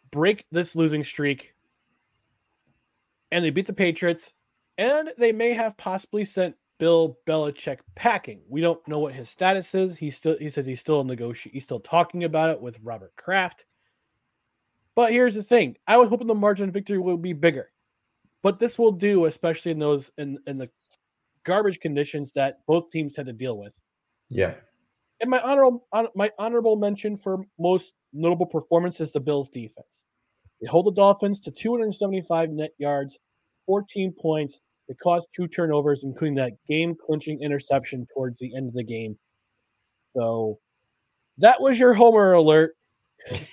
break this losing streak and they beat the Patriots. And they may have possibly sent Bill Belichick packing. We don't know what his status is. He still he says he's still in negotiation. He's still talking about it with Robert Kraft. But here's the thing: I was hoping the margin of victory would be bigger, but this will do, especially in those in in the garbage conditions that both teams had to deal with. yeah. And my honorable hon- my honorable mention for most notable performance is the Bills defense. They hold the Dolphins to 275 net yards, 14 points. They caused two turnovers, including that game clinching interception towards the end of the game. So that was your Homer alert for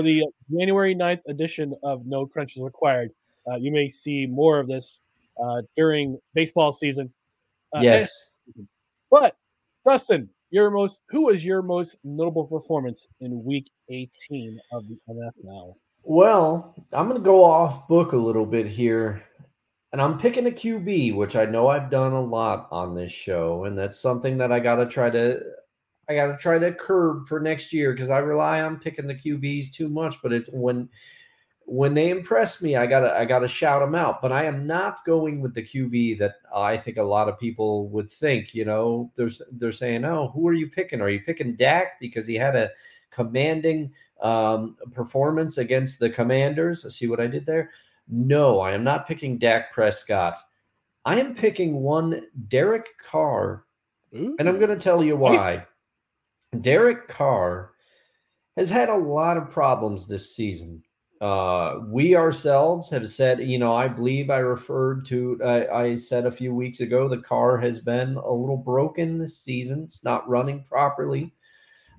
the January 9th edition of No Crunches Required. Uh, you may see more of this uh, during baseball season. Uh, yes. but Dustin, your most who was your most notable performance in week 18 of the NFL? Well, I'm going to go off book a little bit here. And I'm picking a QB, which I know I've done a lot on this show. And that's something that I got to try to. I got to try to curb for next year because I rely on picking the QBs too much. But it when when they impress me, I gotta I gotta shout them out. But I am not going with the QB that I think a lot of people would think. You know, there's they're saying, "Oh, who are you picking? Are you picking Dak because he had a commanding um, performance against the Commanders?" See what I did there? No, I am not picking Dak Prescott. I am picking one Derek Carr, and I'm going to tell you why. Derek Carr has had a lot of problems this season. Uh, we ourselves have said, you know, I believe I referred to, uh, I said a few weeks ago, the car has been a little broken this season. It's not running properly.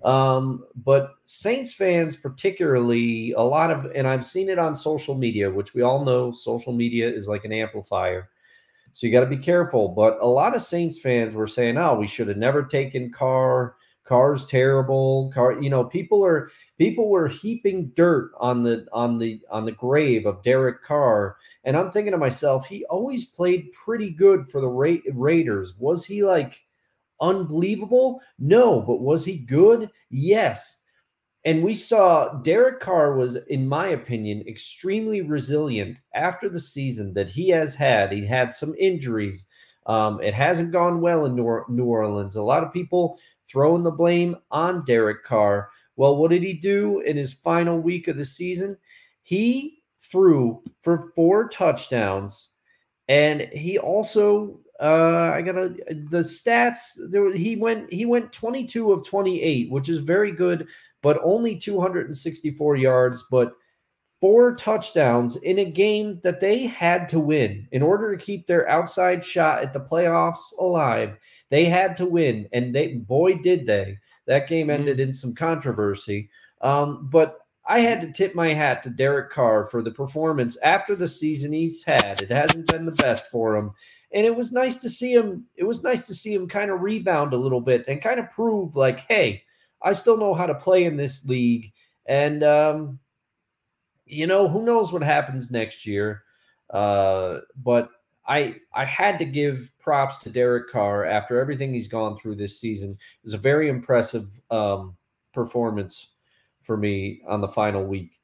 Um, but Saints fans, particularly, a lot of, and I've seen it on social media, which we all know social media is like an amplifier. So you got to be careful. But a lot of Saints fans were saying, oh, we should have never taken Carr. Carr's terrible. Carr, you know, people are people were heaping dirt on the on the on the grave of Derek Carr, and I'm thinking to myself, he always played pretty good for the Ra- Raiders. Was he like unbelievable? No, but was he good? Yes. And we saw Derek Carr was, in my opinion, extremely resilient after the season that he has had. He had some injuries. Um, it hasn't gone well in New Orleans. A lot of people throwing the blame on Derek Carr. Well, what did he do in his final week of the season? He threw for four touchdowns, and he also uh I gotta the stats there he went he went 22 of 28, which is very good, but only 264 yards, but four touchdowns in a game that they had to win in order to keep their outside shot at the playoffs alive. They had to win, and they boy did they. That game Mhm. ended in some controversy. Um, but I had to tip my hat to Derek Carr for the performance after the season he's had. It hasn't been the best for him. And it was nice to see him. It was nice to see him kind of rebound a little bit and kind of prove like, hey, I still know how to play in this league. And um, you know, who knows what happens next year. Uh, but I I had to give props to Derek Carr after everything he's gone through this season. It was a very impressive um, performance for me on the final week.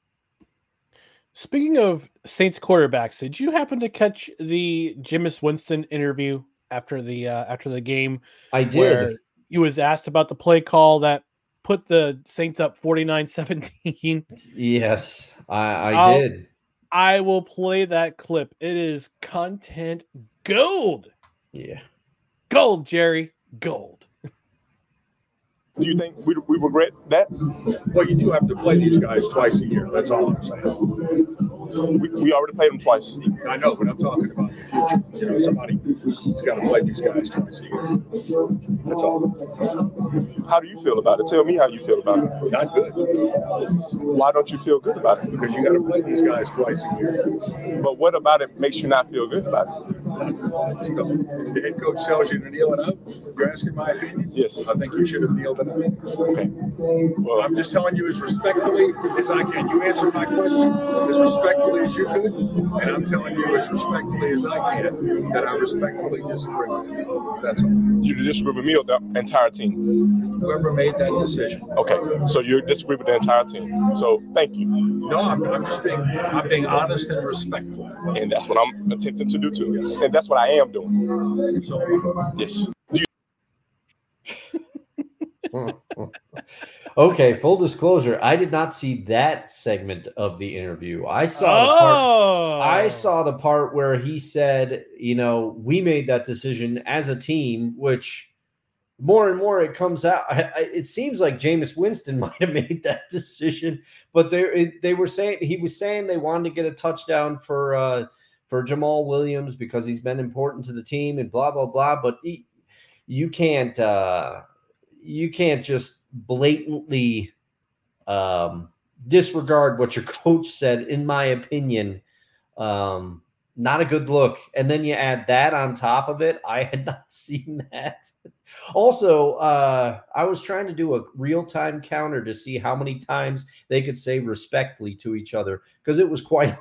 Speaking of Saints quarterbacks, did you happen to catch the Jameis Winston interview after the uh, after the game I where did. he was asked about the play call that put the Saints up 49-17? Yes, I, I did. I will play that clip. It is content gold. Yeah. Gold, Jerry. Gold. Do you think we, we regret that? Well, you do have to play these guys twice a year. That's all I'm saying. We, we already played them twice. I know, but I'm talking about the future. You know, somebody's got to play these guys twice a year. That's all. How do you feel about it? Tell me how you feel about it. Not good Why don't you feel good about it? because you got to play these guys twice a year. But what about it makes you not feel good about it? The head coach tells you to kneel it up. You're asking my opinion. Yes. I think you should have kneeled it up. Okay. Well, I'm just telling you as respectfully as I can. You answer my question as respectfully as you could, and I'm telling you as respectfully as I can that I respectfully disagree with you. That's all. you disagree with me or the entire team? Whoever made that decision. Okay. So you disagree with the entire team. So thank you. No, I'm, I'm just being I'm being honest and respectful. And that's what I'm attempting to do too. And that's what I am doing. So Yes. okay, full disclosure, I did not see that segment of the interview. I saw the part Oh, I saw the part where he said, you know, we made that decision as a team, which more and more it comes out. I, I, it seems like Jameis Winston might have made that decision, but they they were saying he was saying they wanted to get a touchdown for uh, for Jamaal Williams because he's been important to the team and blah blah blah. But he, you can't uh, you can't just blatantly um, disregard what your coach said. In my opinion, um, not a good look. And then you add that on top of it. I had not seen that. Also, uh, I was trying to do a real time counter to see how many times they could say respectfully to each other because it was quite a lot.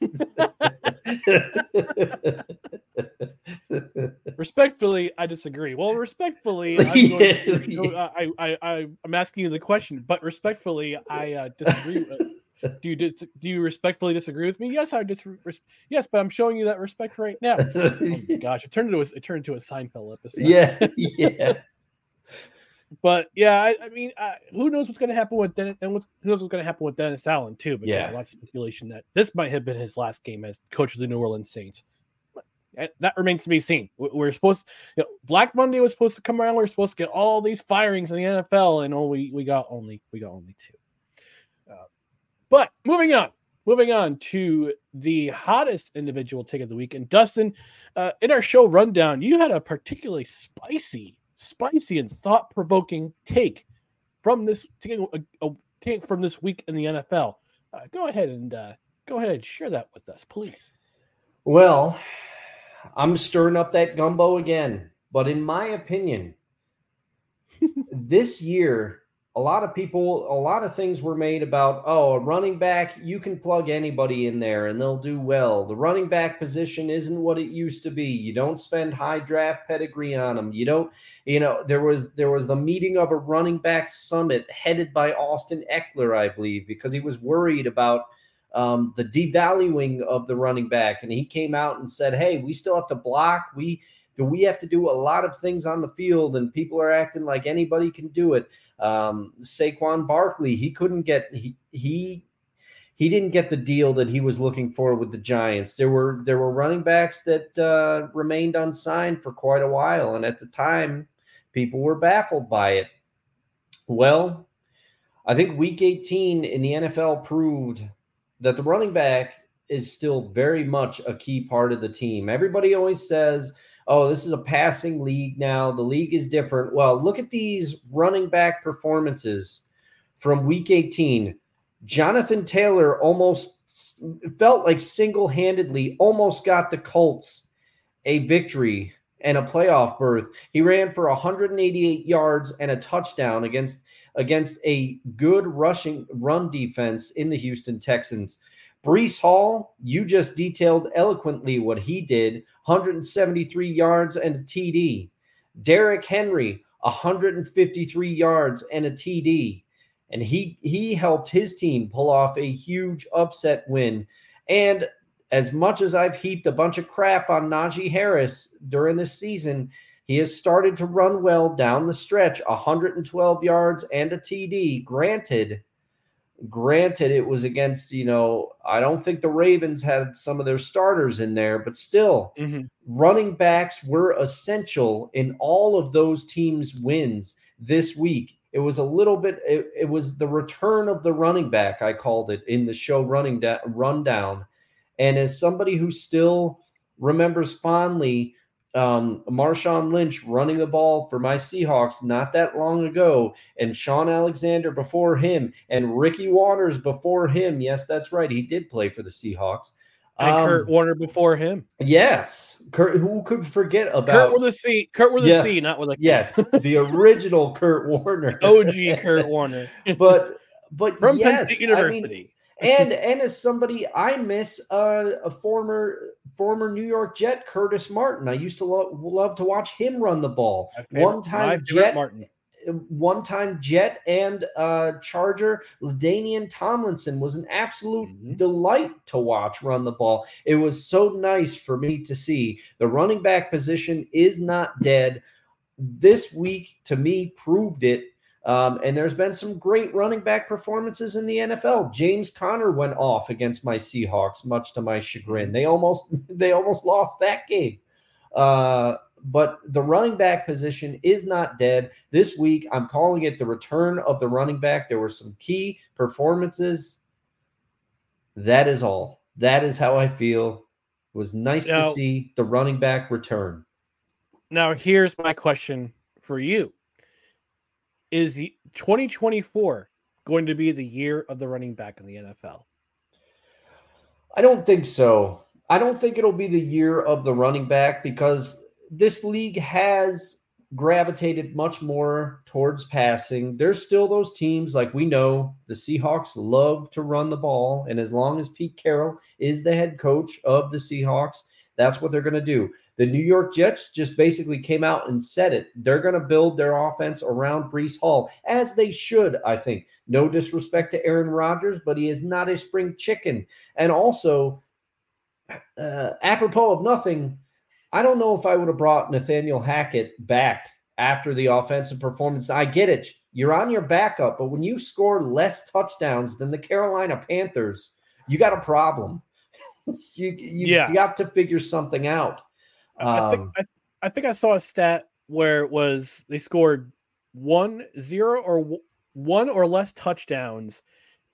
Respectfully, I disagree. Well, respectfully, I'm, going to, Yeah. I, I, I, I'm asking you the question, but respectfully, I uh, disagree. Do you dis- do you respectfully disagree with me? Yes, I dis- res- Yes, but I'm showing you that respect right now. Oh gosh, it turned into a, it turned into a Seinfeld episode. yeah, yeah. but yeah, I, I mean, uh, who knows what's going to happen with Dennis? And what's, who knows what's going to happen with Dennis Allen too? Because Yeah. a lot of speculation that this might have been his last game as coach of the New Orleans Saints. But that- remains to be seen. We- We're supposed, you know, Black Monday was supposed to come around. We are supposed to get all these firings in the NFL, and oh, we we got only we got only two. But moving on, moving on to the hottest individual take of the week. And Dustin, uh, in our show rundown, you had a particularly spicy, spicy and thought-provoking take from this taking a, a take from this week in the NFL. Uh, go ahead and uh, go ahead and share that with us, please. Well, I'm stirring up that gumbo again. But in my opinion, this year, a lot of people, a lot of things were made about, oh, a running back, you can plug anybody in there and they'll do well. The running back position isn't what it used to be. You don't spend high draft pedigree on them. You don't, you know, there was there was the meeting of a running back summit headed by Austin Ekeler, I believe, because he was worried about um, the devaluing of the running back. And he came out and said, Hey, we still have to block. We do we have to do a lot of things on the field, and people are acting like anybody can do it. Um, Saquon Barkley, he couldn't get he he he didn't get the deal that he was looking for with the Giants. There were there were running backs that uh, remained unsigned for quite a while, and at the time, people were baffled by it. Well, I think week 18 in the NFL proved that the running back is still very much a key part of the team. Everybody always says, oh, this is a passing league now. The league is different. Well, look at these running back performances from week 18. Jonathan Taylor almost felt like single handedly almost got the Colts a victory and a playoff berth. He ran for 188 yards and a touchdown against against a good rushing run defense in the Houston Texans. Breece Hall, you just detailed eloquently what he did 173 yards and a TD. Derrick Henry, 153 yards and a TD. And he he helped his team pull off a huge upset win. And as much as I've heaped a bunch of crap on Najee Harris during this season, he has started to run well down the stretch, 112 yards and a TD. Granted, granted it was against, you know, I don't think the Ravens had some of their starters in there, but still mm-hmm. running backs were essential in all of those teams' wins this week. It was a little bit it, it was the return of the running back, I called it in the show running da- rundown. And as somebody who still remembers fondly um, Marshawn Lynch running the ball for my Seahawks not that long ago, and Shaun Alexander before him, and Ricky Watters before him. Yes, that's right. He did play for the Seahawks. And um, Curt Warner before him. Yes. Curt, who could forget about Curt with a C? Curt with yes, a C, not with a K. Yes, the original Curt Warner. OG Curt Warner. but but from yes, Penn State University. I mean, and and as somebody I miss uh, a former former New York Jet Curtis Martin. I used to lo- love to watch him run the ball. One time Jet Martin. One time Jet and uh, Charger LaDainian Tomlinson was an absolute mm-hmm. delight to watch run the ball. It was so nice for me to see the running back position is not dead. This week to me proved it um, and there's been some great running back performances in the NFL. James Conner went off against my Seahawks, much to my chagrin. They almost they almost lost that game. Uh, but the running back position is not dead. This week, I'm calling it the return of the running back. There were some key performances. That is all. That is how I feel. It was nice now, to see the running back return. Now, here's my question for you is 2024 going to be the year of the running back in the NFL? I don't think so. I don't think it'll be the year of the running back because this league has gravitated much more towards passing. There's still those teams like we know the Seahawks love to run the ball and as long as Pete Carroll is the head coach of the Seahawks, that's what they're going to do. The New York Jets just basically came out and said it. They're going to build their offense around Breece Hall, as they should, I think. No disrespect to Aaron Rodgers, but he is not a spring chicken. And also, uh, apropos of nothing, I don't know if I would have brought Nathaniel Hackett back after the offensive performance. I get it. You're on your backup, but when you score less touchdowns than the Carolina Panthers, you got a problem. You you, yeah. got to figure something out. Um, I think um, I, I, think I saw a stat where it was they scored one zero or w- one or less touchdowns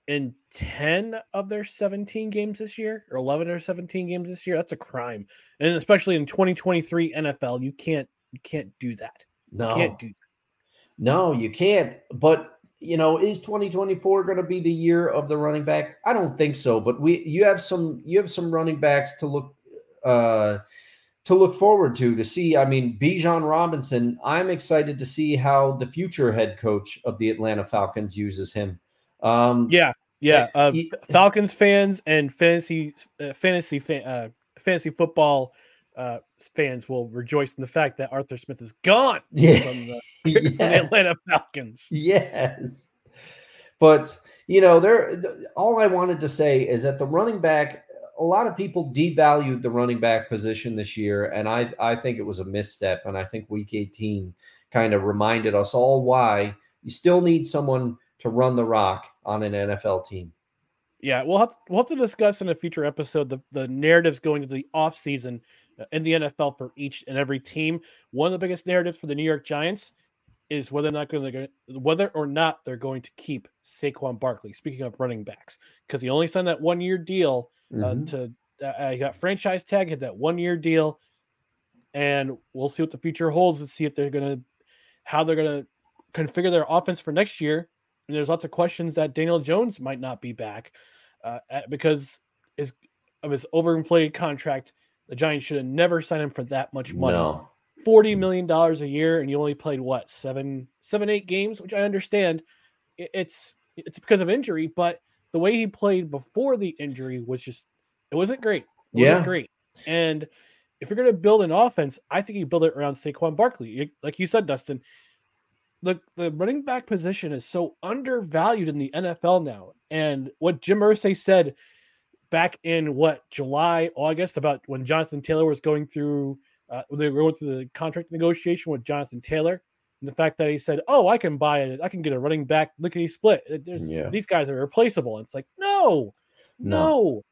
in 10 of their 17 games this year or 11 or 17 games this year that's a crime and especially in 2023 nfl you can't you can't do that no you can't do that. no you can't but you know is 2024 going to be the year of the running back i don't think so but we you have some you have some running backs to look uh to look forward to to see. I mean, Bijan Robinson. I'm excited to see how the future head coach of the Atlanta Falcons uses him. Um, yeah, yeah. Uh, he, Falcons fans and fantasy uh, fantasy fan, uh, fantasy football uh, fans will rejoice in the fact that Arthur Smith is gone yeah. from, the, yes. from the Atlanta Falcons. Yes. But you know, there. All I wanted to say is that the running back a lot of people devalued the running back position this year, and I I think it was a misstep. And I think Week 18 kind of reminded us all why you still need someone to run the rock on an NFL team. Yeah, we'll have we'll have to discuss in a future episode the the narratives going into the off season uh, in the NFL for each and every team. One of the biggest narratives for the New York Giants is whether or not going to whether or not they're going to keep Saquon Barkley. Speaking of running backs, because he only signed that one year deal uh, Mhm. to uh, he got franchise tag, had that one year deal, and we'll see what the future holds and see if they're going to how they're going to configure their offense for next year. And there's lots of questions that Daniel Jones might not be back uh, because his of his overinflated contract. The Giants should have never signed him for that much money. No. Forty million dollars a year, and you only played what seven, seven, eight games, which I understand. It's it's because of injury, but the way he played before the injury was just it wasn't great. It wasn't Yeah. great. And if you're going to build an offense, I think you build it around Saquon Barkley. Like you said, Dustin, the the running back position is so undervalued in the NFL now. And what Jim Irsay said back in what July, August about when Jonathan Taylor was going through uh, they were going through the contract negotiation with Jonathan Taylor, and the fact that he said, "Oh, I can buy it. I can get a running back lickety split. There's Yeah. these guys are replaceable." It's like, no, No. no.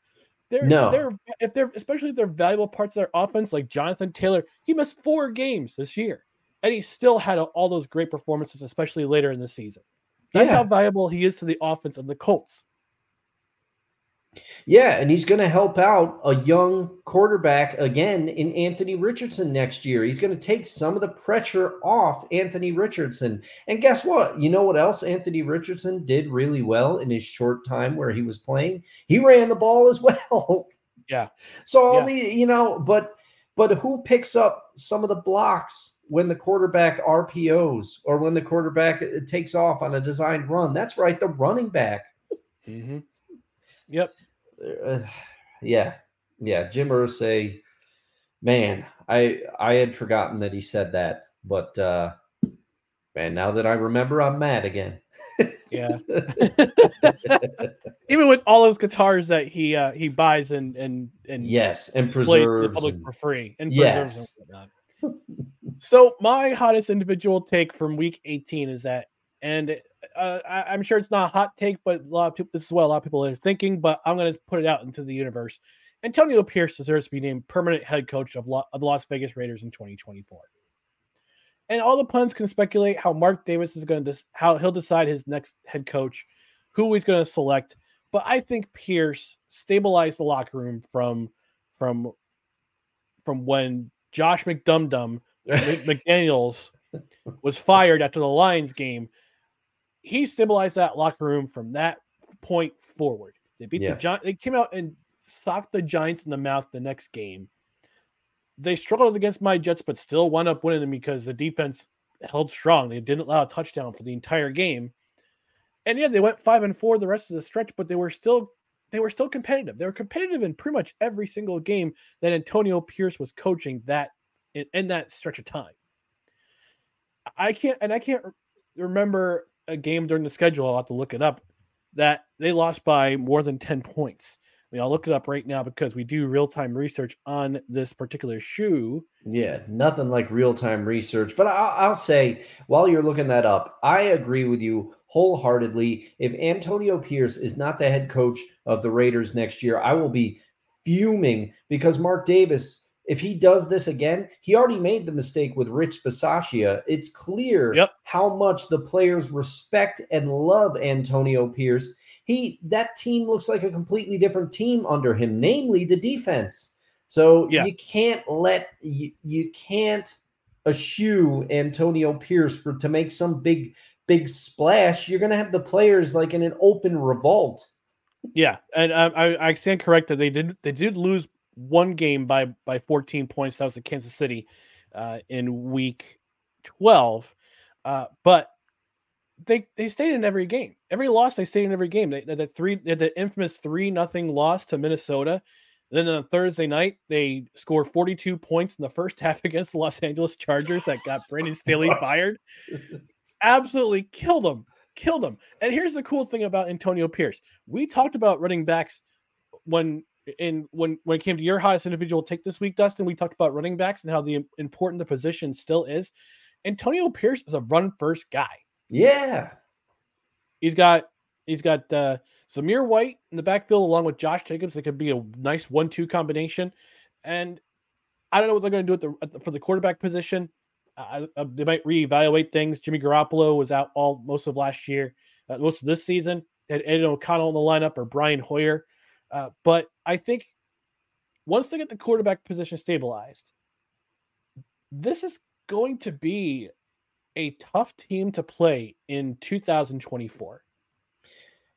They're, No. they're if they're especially if they're valuable parts of their offense, like Jonathan Taylor. He missed four games this year, and he still had all those great performances, especially later in the season. That's Yeah. how valuable he is to the offense of the Colts. Yeah, and he's going to help out a young quarterback again in Anthony Richardson next year. He's going to take some of the pressure off Anthony Richardson. And guess what? You know what else Anthony Richardson did really well in his short time where he was playing? He ran the ball as well. Yeah. So all Yeah. the you know, but but who picks up some of the blocks when the quarterback RPOs or when the quarterback uh, takes off on a designed run? That's right, the running back. Yep. Uh, yeah, yeah. Jim Irsay, man, I I had forgotten that he said that, but uh, man, now that I remember, I'm mad again. Yeah. Even with all those guitars that he uh, he buys and and and yes, and to the public and- for free and preserves yes, so my hottest individual take from week 18 is that and uh, I, i'm sure it's not a hot take but a lot of people this is what a lot of people are thinking but i'm going to put it out into the universe antonio pierce deserves to be named permanent head coach of, Lo- of the las vegas raiders in 2024 and all the puns can speculate how mark davis is going to dis- how he'll decide his next head coach who he's going to select but i think pierce stabilized the locker room from from from when Josh McDumdum Mc- McDaniels was fired after the Lions game. He stabilized that locker room from that point forward. They beat Yeah. the Giants. They came out and socked the Giants in the mouth the next game. They struggled against my Jets, but still wound up winning them because the defense held strong. They didn't allow a touchdown for the entire game. And yeah, they went five and four the rest of the stretch, but they were still they were still competitive. They were competitive in pretty much every single game that Antonio Pierce was coaching that in, in that stretch of time. I can't and I can't remember a game during the schedule. I'll have to look it up that they lost by more than 10 points. I mean, I'll look it up right now because we do real time research on this particular shoe. Yeah, nothing like real time research. But I'll, I'll say, while you're looking that up, I agree with you wholeheartedly. If Antonio Pierce is not the head coach of the Raiders next year, I will be fuming because Mark Davis, if he does this again, he already made the mistake with Rich Bisaccia. It's clear Yep. how much the players respect and love Antonio Pierce. He that team looks like a completely different team under him, namely the defense. So Yeah. you can't let you, you can't eschew Antonio Pierce for to make some big big splash. You're gonna have the players like in an open revolt. Yeah, and I, I, I stand corrected. They did they did lose one game by by 14 points. That was at Kansas City uh, in week 12, uh, but they they stayed in every game. Every loss they stayed in every game. They the three they the infamous three nothing loss to Minnesota. Then on Thursday night, they scored 42 points in the first half against the Los Angeles Chargers that got Brandon Staley fired. Absolutely killed them, killed them. And here's the cool thing about Antonio Pierce. We talked about running backs when in when when it came to your highest individual take this week, Dustin. We talked about running backs and how the important the position still is. Antonio Pierce is a run first guy. Yeah. He's got he's got uh Zamir White in the backfield along with Josh Jacobs. That could be a nice one-two combination. And I don't know what they're going to do at the, for the quarterback position. Uh, uh, they might reevaluate things. Jimmy Garoppolo was out all most of last year, uh, most of this season. Had Ed O'Connell in the lineup or Brian Hoyer, uh, but I think once they get the quarterback position stabilized, this is going to be a tough team to play in 2024.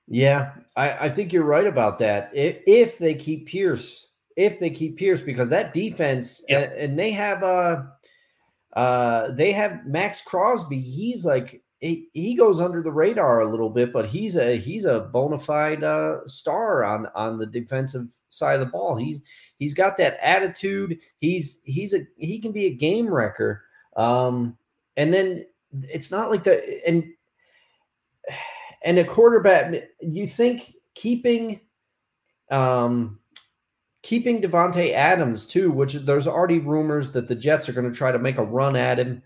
Yeah, I, I think you're right about that. If, if they keep Pierce, if they keep Pierce, because that defense Yep. and, and they have uh uh they have Maxx Crosby. He's like he, he goes under the radar a little bit, but he's a he's a bona fide uh, star on on the defensive side of the ball. He's he's got that attitude. He's he's a he can be a game wrecker. Um, and then it's not like the and and a quarterback. You think keeping um keeping Davante Adams too, which there's already rumors that the Jets are going to try to make a run at him.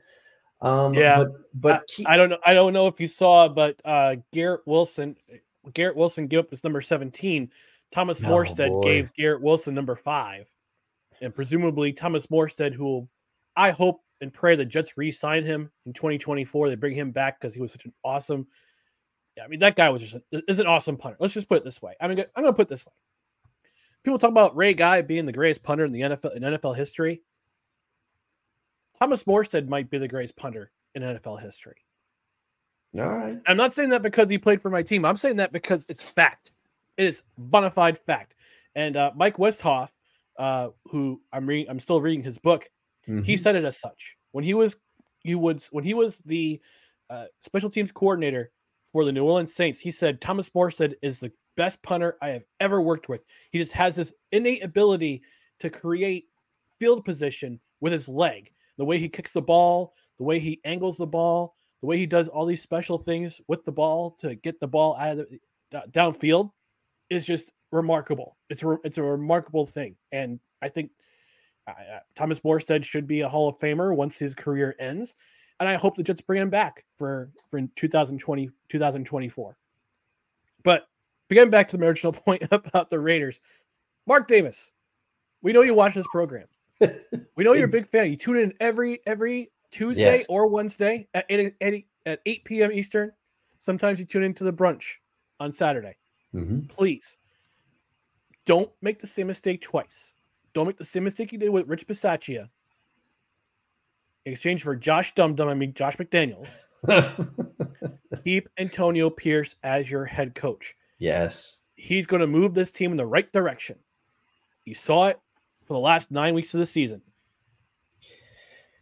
Um, Yeah. but but keep, I don't know. I don't know if you saw, but uh, Garrett Wilson, Garrett Wilson gave up his number 17. Thomas Oh, Morstead boy. gave Garrett Wilson number five. And presumably Thomas Morstead, who I hope and pray the Jets re-sign him in 2024. They bring him back because he was such an awesome. Yeah, I mean that guy was just a, is an awesome punter. Let's just put it this way. I mean, I'm going to put it this way. People talk about Ray Guy being the greatest punter in the NFL in NFL history. Thomas Morstead might be the greatest punter in NFL history. all right. I'm not saying that because he played for my team. I'm saying that because it's fact. It is bona fide fact. And uh, Mike Westhoff, uh, who I'm reading, I'm still reading his book. He Mhm. said it as such when he was he would when he was the uh, special teams coordinator for the New Orleans Saints. He said Thomas Morstead is the best punter I have ever worked with. He just has this innate ability to create field position with his leg. The way he kicks the ball, the way he angles the ball, the way he does all these special things with the ball to get the ball out of the downfield is just remarkable. It's re- it's a remarkable thing, and I think uh, uh, Thomas Morstead should be a Hall of Famer once his career ends, and I hope the Jets bring him back for for in 2020 2024. But getting back to the original point about the Raiders, Mark Davis, we know you watch this program. We know you're a big fan. You tune in every every Tuesday Yes. or Wednesday at 8, at 8 at 8 p.m. Eastern. Sometimes you tune into the brunch on Saturday. Mhm. Please don't make the same mistake twice. Don't make the same mistake you did with Rich Bisaccia in exchange for Josh Dum Dum, I mean Josh McDaniels. Keep Antonio Pierce as your head coach. yes. He's going to move this team in the right direction. You saw it for the last nine weeks of the season,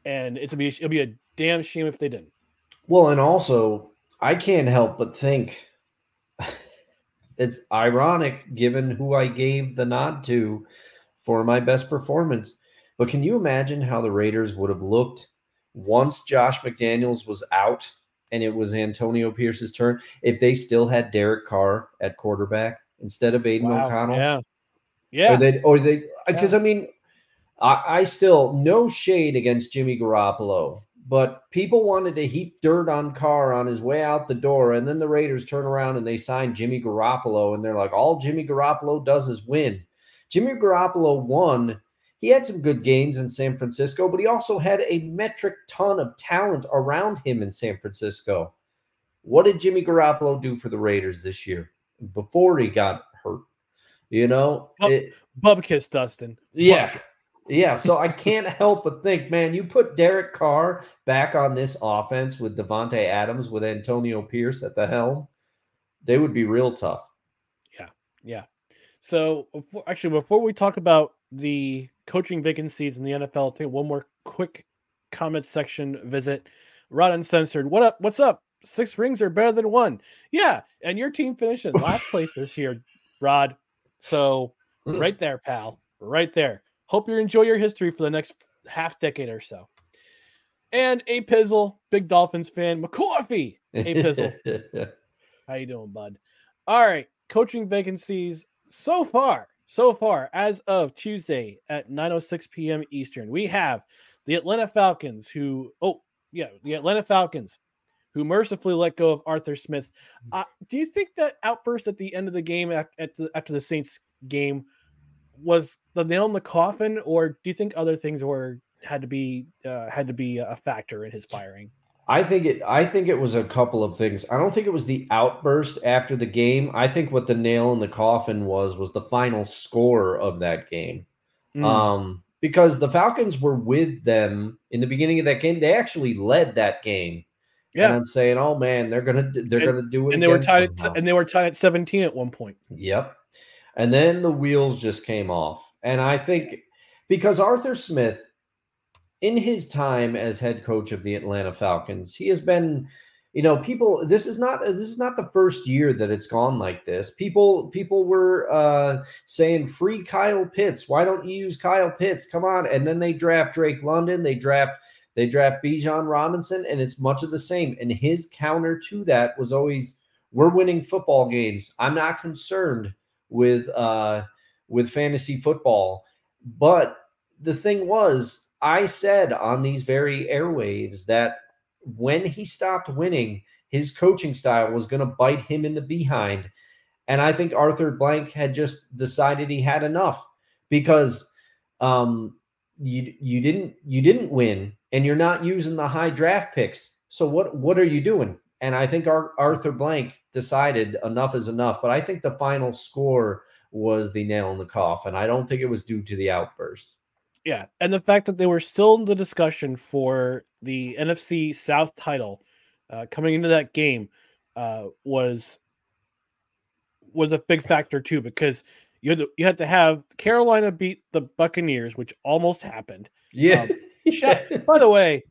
and it's be it'll be a damn shame if they didn't. Well, and also, I can't help but think it's ironic given who I gave the nod to for my best performance. But can you imagine how the Raiders would have looked once Josh McDaniels was out and it was Antonio Pierce's turn if they still had Derek Carr at quarterback instead of Aidan Wow. O'Connell? Yeah, yeah. Or they, or they, because I mean, I, I still no shade against Jimmy Garoppolo, but people wanted to heap dirt on Carr on his way out the door, and then the Raiders turn around and they sign Jimmy Garoppolo, and they're like, all Jimmy Garoppolo does is win. Jimmy Garoppolo won. He had some good games in San Francisco, but he also had a metric ton of talent around him in San Francisco. What did Jimmy Garoppolo do for the Raiders this year before he got hurt? You know, it- Bub kiss Dustin. yeah. Bub- Yeah. So I can't help but think, man, you put Derek Carr back on this offense with Davante Adams, with Antonio Pierce at the helm, they would be real tough. Yeah. Yeah. So actually, before we talk about the coaching vacancies in the NFL, I'll take one more quick comment section visit. Rod Uncensored. What up? What's up? Six rings are better than one. Yeah, and your team finished in last place this year, Rod. So hmm. right there, pal. Right there. Hope you enjoy your history for the next half decade or so. And a Pizzle, big Dolphins fan, McCoffee. Hey, Pizzle. How you doing, bud? All right, coaching vacancies so far, so far as of Tuesday at 9:06 p.m. Eastern. We have the Atlanta Falcons who oh, yeah, the Atlanta Falcons who mercifully let go of Arthur Smith. Uh, do you think that outburst at the end of the game at, at the, after the Saints game was the nail in the coffin or do you think other things were had to be uh, had to be a factor in his firing. I think it. I think it was a couple of things. I don't think it was the outburst after the game. I think what the nail in the coffin was was the final score of that game. Mm. Um, because the Falcons were with them in the beginning of that game. They actually led that game. And yeah, I'm saying, oh man, they're gonna they're And- gonna do it. and they were tied at and they were tied at 17 at one point. Yep. And then the wheels just came off. And I think because Arthur Smith, in his time as head coach of the Atlanta Falcons, he has been, you know, people this is not this is not the first year that it's gone like this. People people were uh saying free Kyle Pitts. Why don't you use Kyle Pitts? Come on. And then they draft Drake London, they draft they draft Bijan Robinson, and it's much of the same. And his counter to that was always we're winning football games. I'm not concerned with uh with fantasy football. But the thing was, I said on these very airwaves that when he stopped winning, his coaching style was going to bite him in the behind. And I think Arthur Blank had just decided he had enough because um you you didn't you didn't win and you're not using the high draft picks. So what what are you doing? And I think Ar- Arthur Blank decided enough is enough. But I think the final score was the nail in the coffin. I don't think it was due to the outburst. Yeah, and the fact that they were still in the discussion for the NFC South title uh, coming into that game uh, was was a big factor too because you had to, you had to have Carolina beat the Buccaneers, which almost happened. Yeah. Shout- By the way,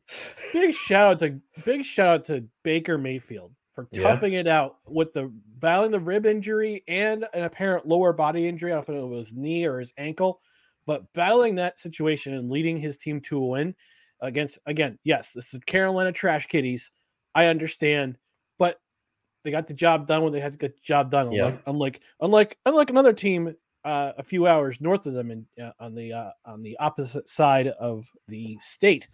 big shout out to big shout out to Baker Mayfield for Yeah. toughing it out with the battling the rib injury and an apparent lower body injury. I don't know if it was knee or his ankle, but battling that situation and leading his team to a win against again, yes, this is Carolina Trash Kitties. I understand, but they got the job done when they had to get the job done. Yeah. Unlike unlike unlike unlike another team uh, a few hours north of them and uh, on the uh, on the opposite side of the state.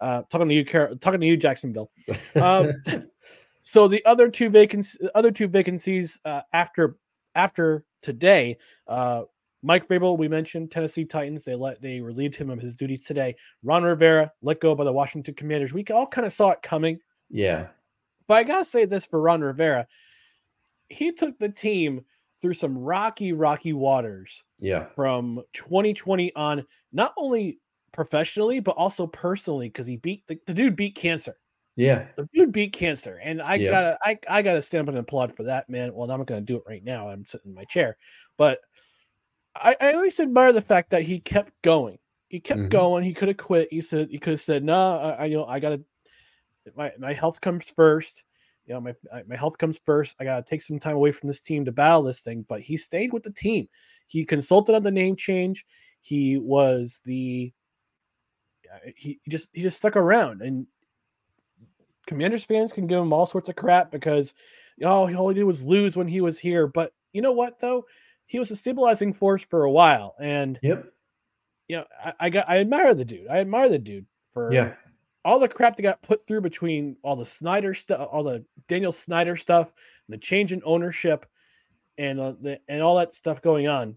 Uh, talking to you, Car- talking to you, Jacksonville. Um, so the other two vacancies, other two vacancies uh, after after today, uh, Mike Vrabel, we mentioned Tennessee Titans. They let they relieved him of his duties today. Ron Rivera let go by the Washington Commanders. We all kind of saw it coming. yeah. But I gotta say this for Ron Rivera, he took the team through some rocky, rocky waters Yeah. from 2020 on, not only professionally but also personally, because he beat the, the dude beat cancer. Yeah. The dude beat cancer, and I Yeah. gotta, I, I gotta stand up and applaud for that, man. Well, I'm not gonna do it right now. I'm sitting in my chair, but I, I at least admire the fact that he kept going. He kept Mhm. going. He could have quit. He said he could have said, "No, I, I you know I gotta my my health comes first. You know, my my health comes first. I gotta take some time away from this team to battle this thing." But he stayed with the team. He consulted on the name change. He was the uh, he, just he just stuck around and commanders fans can give him all sorts of crap because oh all he did was lose when he was here but you know what though he was a stabilizing force for a while and Yep. you know i, I got i admire the dude i admire the dude for Yeah. All the crap that got put through between all the snyder stuff all the daniel snyder stuff the change in ownership and uh, the, and all that stuff going on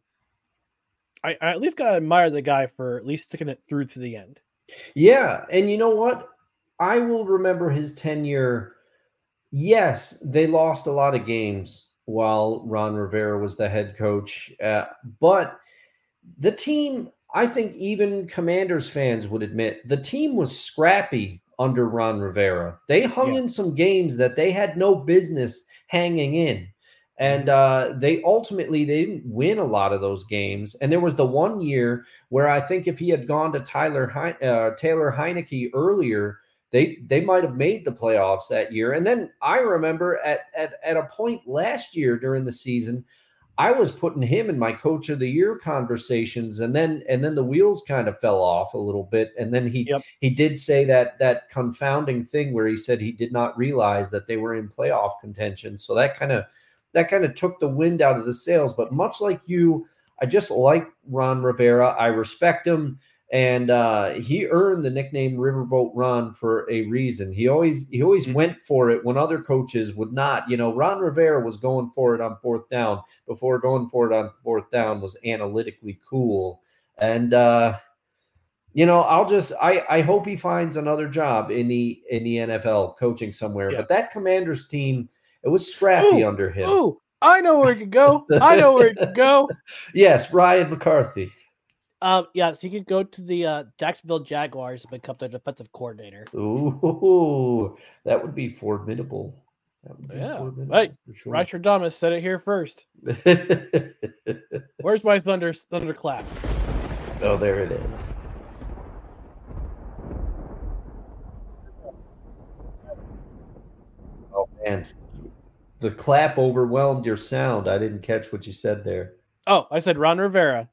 I, I at least gotta admire the guy for at least sticking it through to the end Yeah. And you know what? I will remember his tenure. Yes, they lost a lot of games while Ron Rivera was the head coach. Uh, but the team, I think even Commanders fans would admit, the team was scrappy under Ron Rivera. They hung Yeah. in some games that they had no business hanging in. And uh, they ultimately they didn't win a lot of those games. And there was the one year where I think if he had gone to Tyler Hein- uh, Taylor Heinicke earlier, they they might have made the playoffs that year. And then I remember at at at a point last year during the season, I was putting him in my coach of the year conversations, and then and then the wheels kind of fell off a little bit. And then he Yep. he did say that that confounding thing where he said he did not realize that they were in playoff contention. So that kind of that kind of took the wind out of the sails. But much like you, I just like Ron Rivera. I respect him, and uh, he earned the nickname Riverboat Ron for a reason. He always he always Mhm. went for it when other coaches would not. You know, Ron Rivera was going for it on fourth down before going for it on fourth down was analytically cool. And uh, you know, I'll just I I hope he finds another job in the in the NFL coaching somewhere. Yeah. But that Commanders team, it was scrappy Ooh, under him. Ooh, I know where it could go. I know where it could go. Yes, Ryan McCarthy. Um, yeah, so he could go to the uh, Jacksonville Jaguars and become their defensive coordinator. Ooh, that would be formidable. That would be Yeah, formidable right. for sure. Rystradamus said it here first. Where's my thunder thunderclap? oh, there it is. Oh man, the clap overwhelmed your sound. I didn't catch what you said there. Oh, I said Ron Rivera,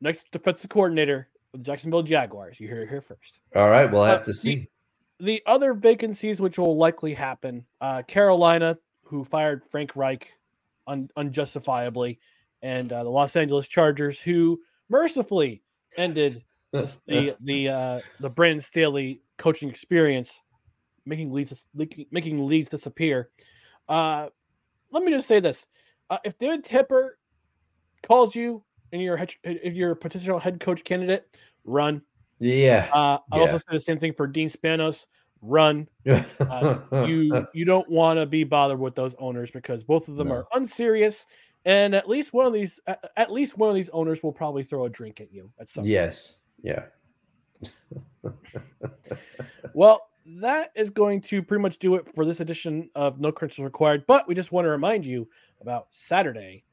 next defensive coordinator with the Jacksonville Jaguars. You hear it here first. All right, we'll Uh, have to see. The other vacancies, which will likely happen, uh, Carolina, who fired Frank Reich un- unjustifiably, and uh, the Los Angeles Chargers, who mercifully ended the the the, uh, the Brandon Staley coaching experience, making leads making leads disappear. Uh, let me just say this: uh, if David Tepper calls you and you're if you're a potential head coach candidate, run. yeah. Uh, I Yeah. also say the same thing for Dean Spanos. Run. Uh, you you don't want to be bothered with those owners because both of them No. are unserious, and at least one of these at, at least one of these owners will probably throw a drink at you at some. point. yes. Yeah. Well, that is going to pretty much do it for this edition of No Credentials Required. But we just want to remind you about Saturday.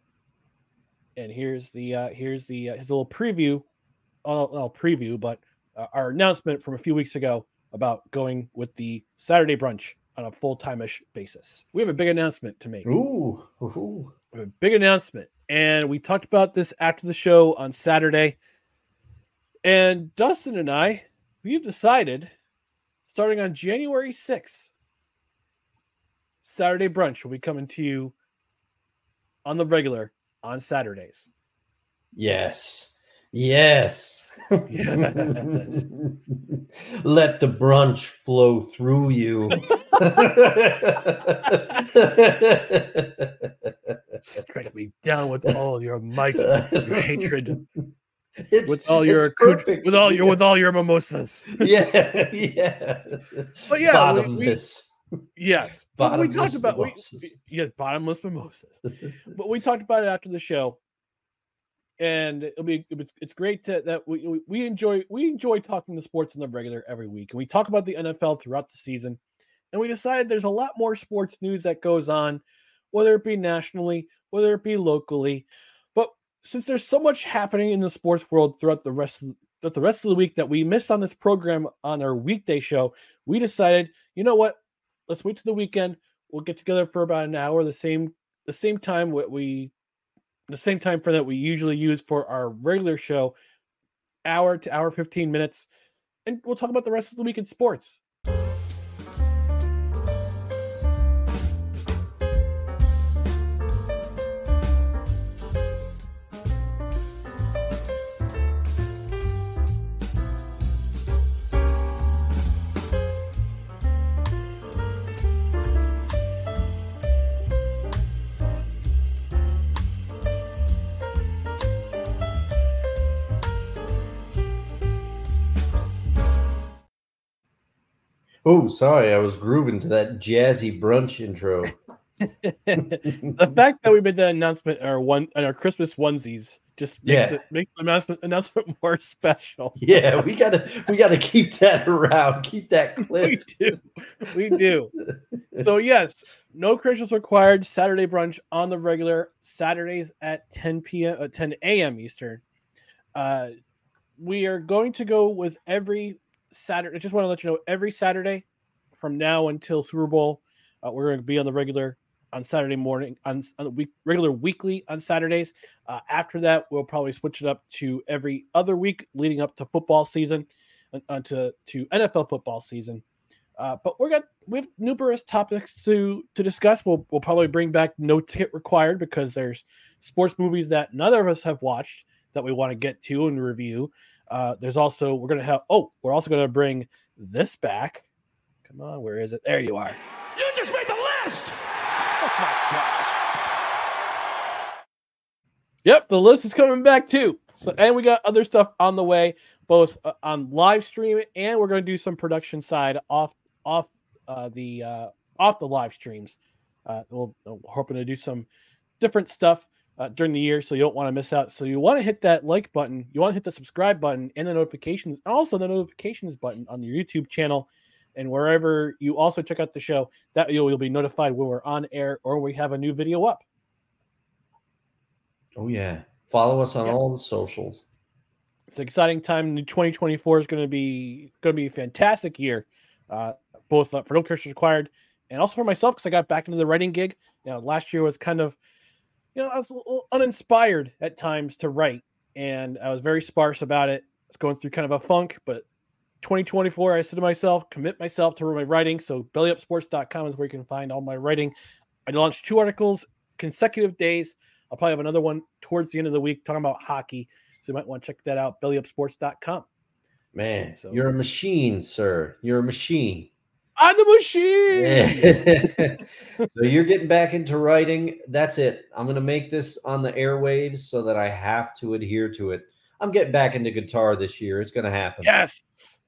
And here's the uh, here's the uh, his little preview, uh, well, preview, but uh, our announcement from a few weeks ago about going with the Saturday brunch on a full time-ish basis. We have a big announcement to make. Ooh. Ooh. We have a big announcement, and we talked about this after the show on Saturday. And Dustin and I, we've decided, starting on January 6th, Saturday brunch will be coming to you on the regular on Saturdays. Yes. Yes. Yes. Let the brunch flow through you. Strike me down with all your might, your hatred, It's, with all your it's accoutre- perfect. with all your with all your mimosas. yeah, yeah. But yeah, bottomless. Yes. But we talked about we, yeah, bottomless mimosas. but we talked about it after the show. And it'll be it's great to, that we we- we enjoy we enjoy talking to sports in the regular every week. And we talk about the NFL throughout the season. And we decided there's a lot more sports news that goes on, whether it be nationally, whether it be locally. But since there's so much happening in the sports world throughout the rest of throughout the rest of the week that we missed on this program on our weekday show, we decided, you know what? Let's wait to the weekend. We'll get together for about an hour, the same the same time what we the same time for that we usually use for our regular show, hour to hour 15 minutes. And we'll talk about the rest of the week in sports. Oh, sorry, I was grooving to that jazzy brunch intro. the fact that we made that announcement in our one in our Christmas onesies just makes Yeah. it makes the announcement announcement more special. Yeah, we gotta we gotta keep that around. Keep that clip. we do. We do. So yes, no credentials required. Saturday brunch on the regular Saturdays at 10 p.m. Uh, 10 a.m. Eastern. Uh, we are going to go with every Saturday. I just want to let you know every Saturday from now until Super Bowl, uh, we're going to be on the regular on Saturday morning on, on the week regular weekly on Saturdays. Uh, after that, we'll probably switch it up to every other week leading up to football season, uh, to to NFL football season. Uh, but we're got we have numerous topics to to discuss. We'll we'll probably bring back no ticket required because there's sports movies that neither of us have watched that we want to get to and review. Uh, there's also we're gonna have oh we're also gonna bring this back. Come on, where is it? There you are. You just made the list! Oh my gosh. Yep, the list is coming back too. So and we got other stuff on the way. both uh, on live stream and we're going to do some production side off off uh, the uh, off the live streams. Uh, we'll, we're hoping to do some different stuff uh, during the year, so you don't want to miss out. So you want to hit that like button, you want to hit the subscribe button, and the notifications, also the notifications button on your YouTube channel, and wherever you also check out the show. That you'll, you'll be notified when we're on air or we have a new video up. Oh yeah, follow us on Yeah. all the socials. It's an exciting time. The 2024 is going to be going to be a fantastic year, uh, both uh, for No Curses Required and also for myself because I got back into the writing gig. You know, last year was kind of, you know, I was a little uninspired at times to write, and I was very sparse about it. I was going through kind of a funk, but 2024, I said to myself, commit myself to my writing. So bellyupsports.com is where you can find all my writing. I launched two articles consecutive days. I'll probably have another one towards the end of the week talking about hockey. So you might want to check that out, bellyupsports.com. Man, So- you're a machine, sir. You're a machine. On the machine. So you're getting back into writing. That's it. I'm going to make this on the airwaves so that I have to adhere to it. I'm getting back into guitar this year. It's going to happen. Yes.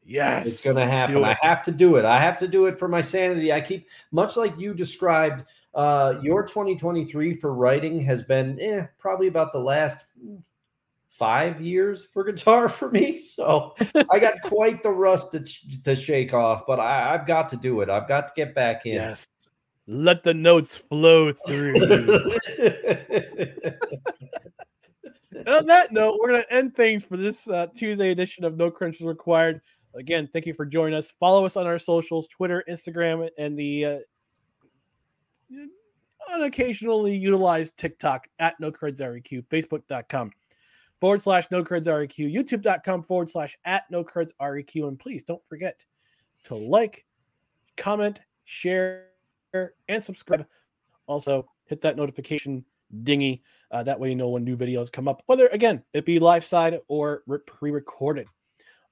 Yes. It's going to happen. I have to do it. I have to do it for my sanity. I keep, much like you described, uh, your 2023 for writing has been eh, probably about the last five years for guitar for me. So I got quite the rust to, to shake off, but I, I've got to do it. I've got to get back in. Yes. Let the notes flow through. and on that note, we're going to end things for this uh, Tuesday edition of No Credentials Required. Again, thank you for joining us. Follow us on our socials Twitter, Instagram, and the uh, unoccasionally utilized TikTok at No Creds REQ, Facebook.com forward slash No Creds REQ, YouTube.com forward slash at No Creds REQ. And please don't forget to like, comment, share, and subscribe. Also, hit that notification dingy. Uh, that way, you know when new videos come up, whether again it be live side or pre recorded.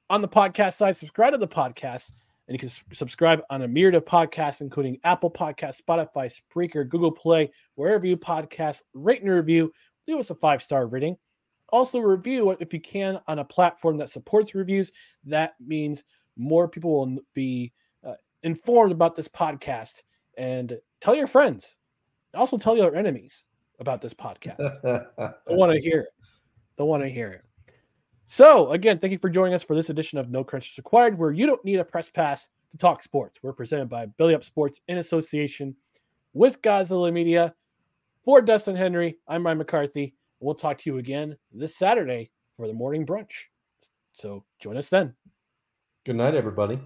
On the podcast side, subscribe to the podcast, and you can subscribe on a myriad of podcasts, including Apple Podcasts, Spotify, Spreaker, Google Play, wherever you podcast. Rate and review. Leave us a five star rating. Also, review if you can on a platform that supports reviews. That means more people will be uh, informed about this podcast and tell your friends. Also, tell your enemies about this podcast. I want to hear it. I want to hear it. So, again, thank you for joining us for this edition of No Credentials Required, where you don't need a press pass to talk sports. We're presented by Belly Up Sports in association with Gozilla Media. For Dustin Henry, I'm Ryan McCarthy. We'll talk to you again this Saturday for the morning brunch. So, join us then. Good night, everybody.